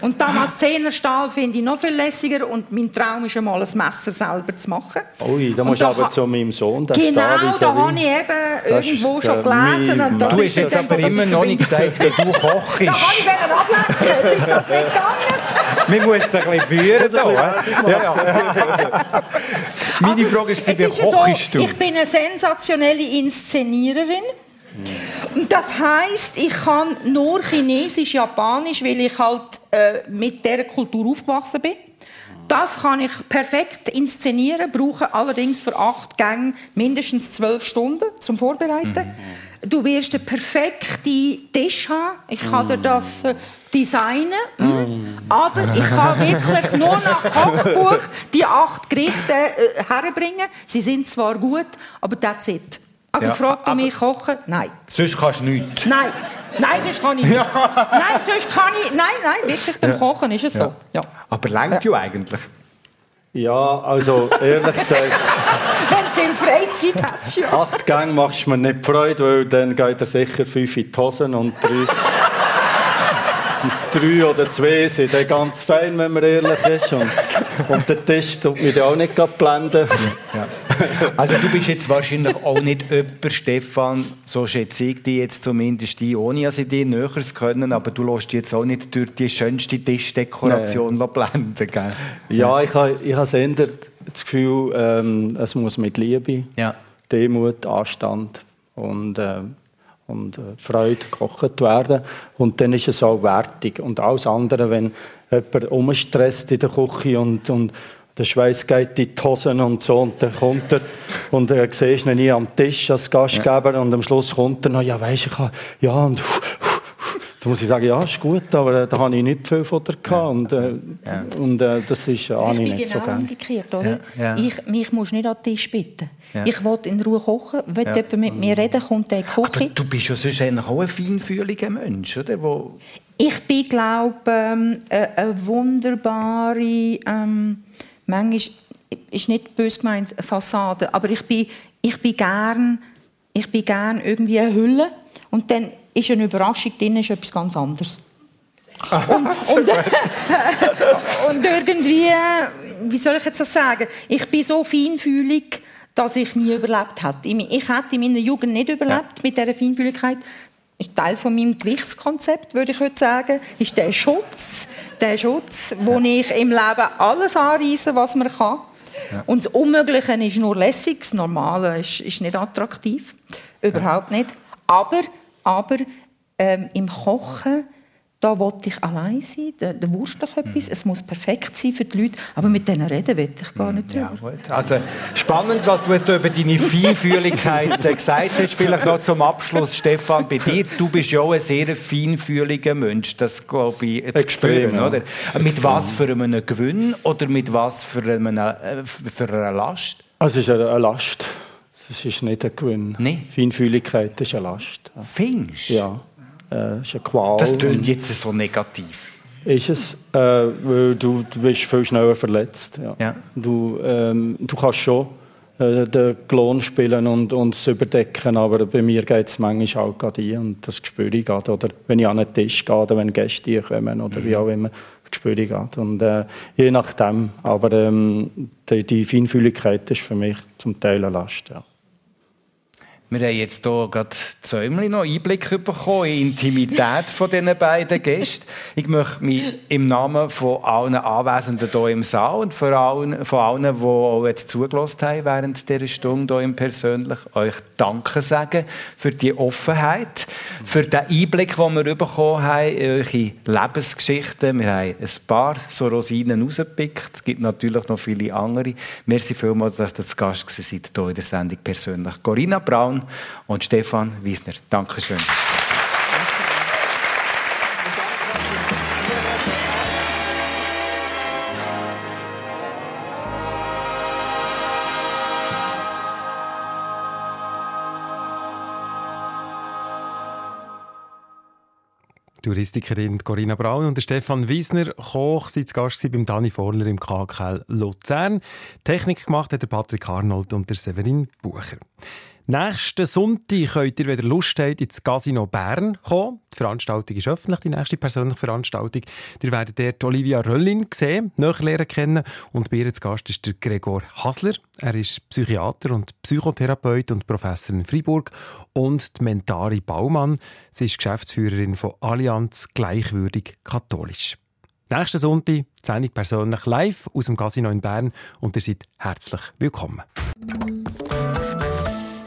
Speaker 4: Und Damaszenerstahl finde ich noch viel lässiger. Und mein Traum ist einmal ein Messer selber zu machen.
Speaker 5: Ui, da musst du
Speaker 4: da
Speaker 5: aber zu meinem Sohn, der
Speaker 4: Genau,
Speaker 5: da
Speaker 4: da habe ich eben irgendwo schon gelesen. Und das
Speaker 3: Du hast jetzt
Speaker 4: dann,
Speaker 3: aber immer noch nicht gesagt, wie du
Speaker 4: Da
Speaker 3: kochst.
Speaker 4: kann ich wollen ablenken, jetzt ist das nicht gegangen.
Speaker 3: Wir müssen es ein bisschen führen. hier, hä? Meine Frage ist, wie
Speaker 4: ja
Speaker 3: kochst
Speaker 4: so,
Speaker 3: du?
Speaker 4: Ich bin eine sensationelle Inszeniererin. Und Das heißt, ich kann nur Chinesisch, Japanisch, weil ich halt äh, mit dieser Kultur aufgewachsen bin. Das kann ich perfekt inszenieren, brauche allerdings für acht Gänge mindestens zwölf Stunden zum Vorbereiten. Du wirst einen perfekten Tisch haben. Ich kann dir das äh, designen. Mhm. Aber ich kann wirklich nur nach Kochbuch die acht Gerichte äh, herbringen. Sie sind zwar gut, aber that's it. Also
Speaker 3: Ja,
Speaker 4: fragt du
Speaker 3: aber-
Speaker 4: mich kochen? Nein.
Speaker 3: Sonst kannst du nichts.
Speaker 4: Nein, nein, sonst kann ich nicht. Nein, sonst kann ich. Nein, nein, wirklich beim Kochen ist es so. Ja.
Speaker 3: Aber längt ja eigentlich.
Speaker 5: Ja, also ehrlich gesagt,
Speaker 4: Wenn viel Freizeit hat, ja.
Speaker 5: acht Gänge machst du mir nicht Freude, weil dann geht er sicher fünf in die Hosen und drei, und drei oder zwei sind dann ganz fein, wenn man ehrlich ist. Und, und der Tisch tut mich auch nicht blenden.
Speaker 3: Also du bist jetzt wahrscheinlich auch nicht jemand, Stefan, so schätze ich dich jetzt zumindest ein, ohne dass ich dich näher können, aber du lässt dich jetzt auch nicht durch die schönste Tischdekoration blenden, gell?
Speaker 5: Ja, ich habe ich habe eher das Gefühl, ähm, es muss mit Liebe,
Speaker 3: Ja.
Speaker 5: Demut, Anstand und, äh, und äh, Freude gekocht werden. Und dann ist es auch wertig. Und alles andere, wenn jemand umstresst in der Küche und, und der Schweiß geht in die Hosen und so und dann kommt er und er siehst ihn nie am Tisch als Gastgeber und am Schluss kommt er noch, ja weisst ich habe, ja und da muss ich sagen, ja ist gut, aber äh, da habe ich nicht viel von dir gehabt und, äh, und äh, das ist äh,
Speaker 4: Ich
Speaker 5: ich
Speaker 4: bin
Speaker 5: nicht so
Speaker 4: genau
Speaker 5: gerne.
Speaker 4: umgekehrt, oder?
Speaker 3: Ja, ja.
Speaker 4: Ich, mich musst nicht an den Tisch bitten.
Speaker 3: Ja.
Speaker 4: Ich will in Ruhe kochen. Will jemand mit mir reden, kommt der die
Speaker 3: Aber du bist ja sonst auch ein feinfühliger Mensch, oder? Wo
Speaker 4: Ich bin, glaube ähm, äh, eine wunderbare, ähm, manchmal ist nicht bös gemeint, Fassade, aber ich bin, ich bin gern, ich bin gern irgendwie eine Hülle und dann ist eine Überraschung drin, ist etwas ganz anderes. und, und, und, irgendwie, wie soll ich jetzt das sagen? Ich bin so feinfühlig, dass ich nie überlebt hätte. Ich hätte in meiner Jugend nicht überlebt ja. mit dieser Feinfühligkeit. Teil von meinem Gewichtskonzept, würde ich heute sagen, ist der Schutz, der Schutz, wo ja. ich im Leben alles anreise, was man kann. Ja. Und das Unmögliche ist nur lässig, das Normale ist, ist nicht attraktiv, überhaupt nicht. Aber, aber ähm, im Kochen da wollte ich allein sein, da, da wusste ich etwas, mhm. es muss perfekt sein für die Leute, aber mit denen reden will ich gar nicht drüber.
Speaker 3: Ja, also spannend, was du jetzt über deine Feinfühligkeit gesagt hast. Vielleicht noch zum Abschluss, Stefan, bei dir, du bist ja auch ein sehr feinfühliger Mensch, das glaube ich jetzt Extrem, spüren, ja. oder? Extrem. Mit was für einem Gewinn oder mit was für, eine, für eine Last?
Speaker 5: Also es ist eine Last. Es ist nicht ein Gewinn. Nee. Feinfühligkeit ist eine Last.
Speaker 3: Findest
Speaker 5: Ja. Äh, ist eine Qual.
Speaker 3: Das klingt jetzt so negativ.
Speaker 5: Ist es, äh, weil du, du bist viel schneller verletzt. Ja. ja. Du, ähm, du kannst schon äh, den Klon spielen und, und es überdecken, aber bei mir geht es manchmal auch gerade ein und das spüre ich gerade. Oder wenn ich an den Tisch gehe oder wenn Gäste kommen oder mhm. wie auch immer, spüre ich gerade. Und äh, je nachdem, aber ähm, die, die Feinfühligkeit ist für mich zum Teil eine Last. Ja.
Speaker 3: Wir haben jetzt hier gerade Zäumli noch Einblick bekommen in die Intimität von diesen beiden Gästen. Ich möchte mich im Namen von allen Anwesenden hier im Saal und von allen, von allen die auch jetzt zugelassen haben während dieser Stunde hier im Persönlich, euch Danke sagen für die Offenheit, für den Einblick, den wir bekommen haben in eure Lebensgeschichten. Wir haben ein paar so Rosinen rausgepickt. Es gibt natürlich noch viele andere. Merci vielmals, dass ihr zu Gast seid hier in der Sendung persönlich. Corinna Braun, und Stefan Wiesner. Dankeschön.
Speaker 6: Touristikerin Corinna Braun und Stefan Wiesner, Koch, sind zu Gast beim Dani Vorler im KKL Luzern. Technik gemacht hat der Patrick Arnold und der Severin Bucher. Nächsten Sonntag könnt ihr, wenn ihr Lust habt, ins Casino Bern kommen. Die Veranstaltung ist öffentlich, die nächste persönliche Veranstaltung. Ihr werdet dort Olivia Röllin sehen, näher kennen. Und bei ihr zu Gast ist der Gregor Hasler. Er ist Psychiater und Psychotherapeut und Professor in Freiburg. Und die Mentari Baumann. Sie ist Geschäftsführerin von Allianz Gleichwürdig Katholisch. Nächsten Sonntag, Sendung persönlich live aus dem Casino in Bern. Und ihr seid herzlich willkommen.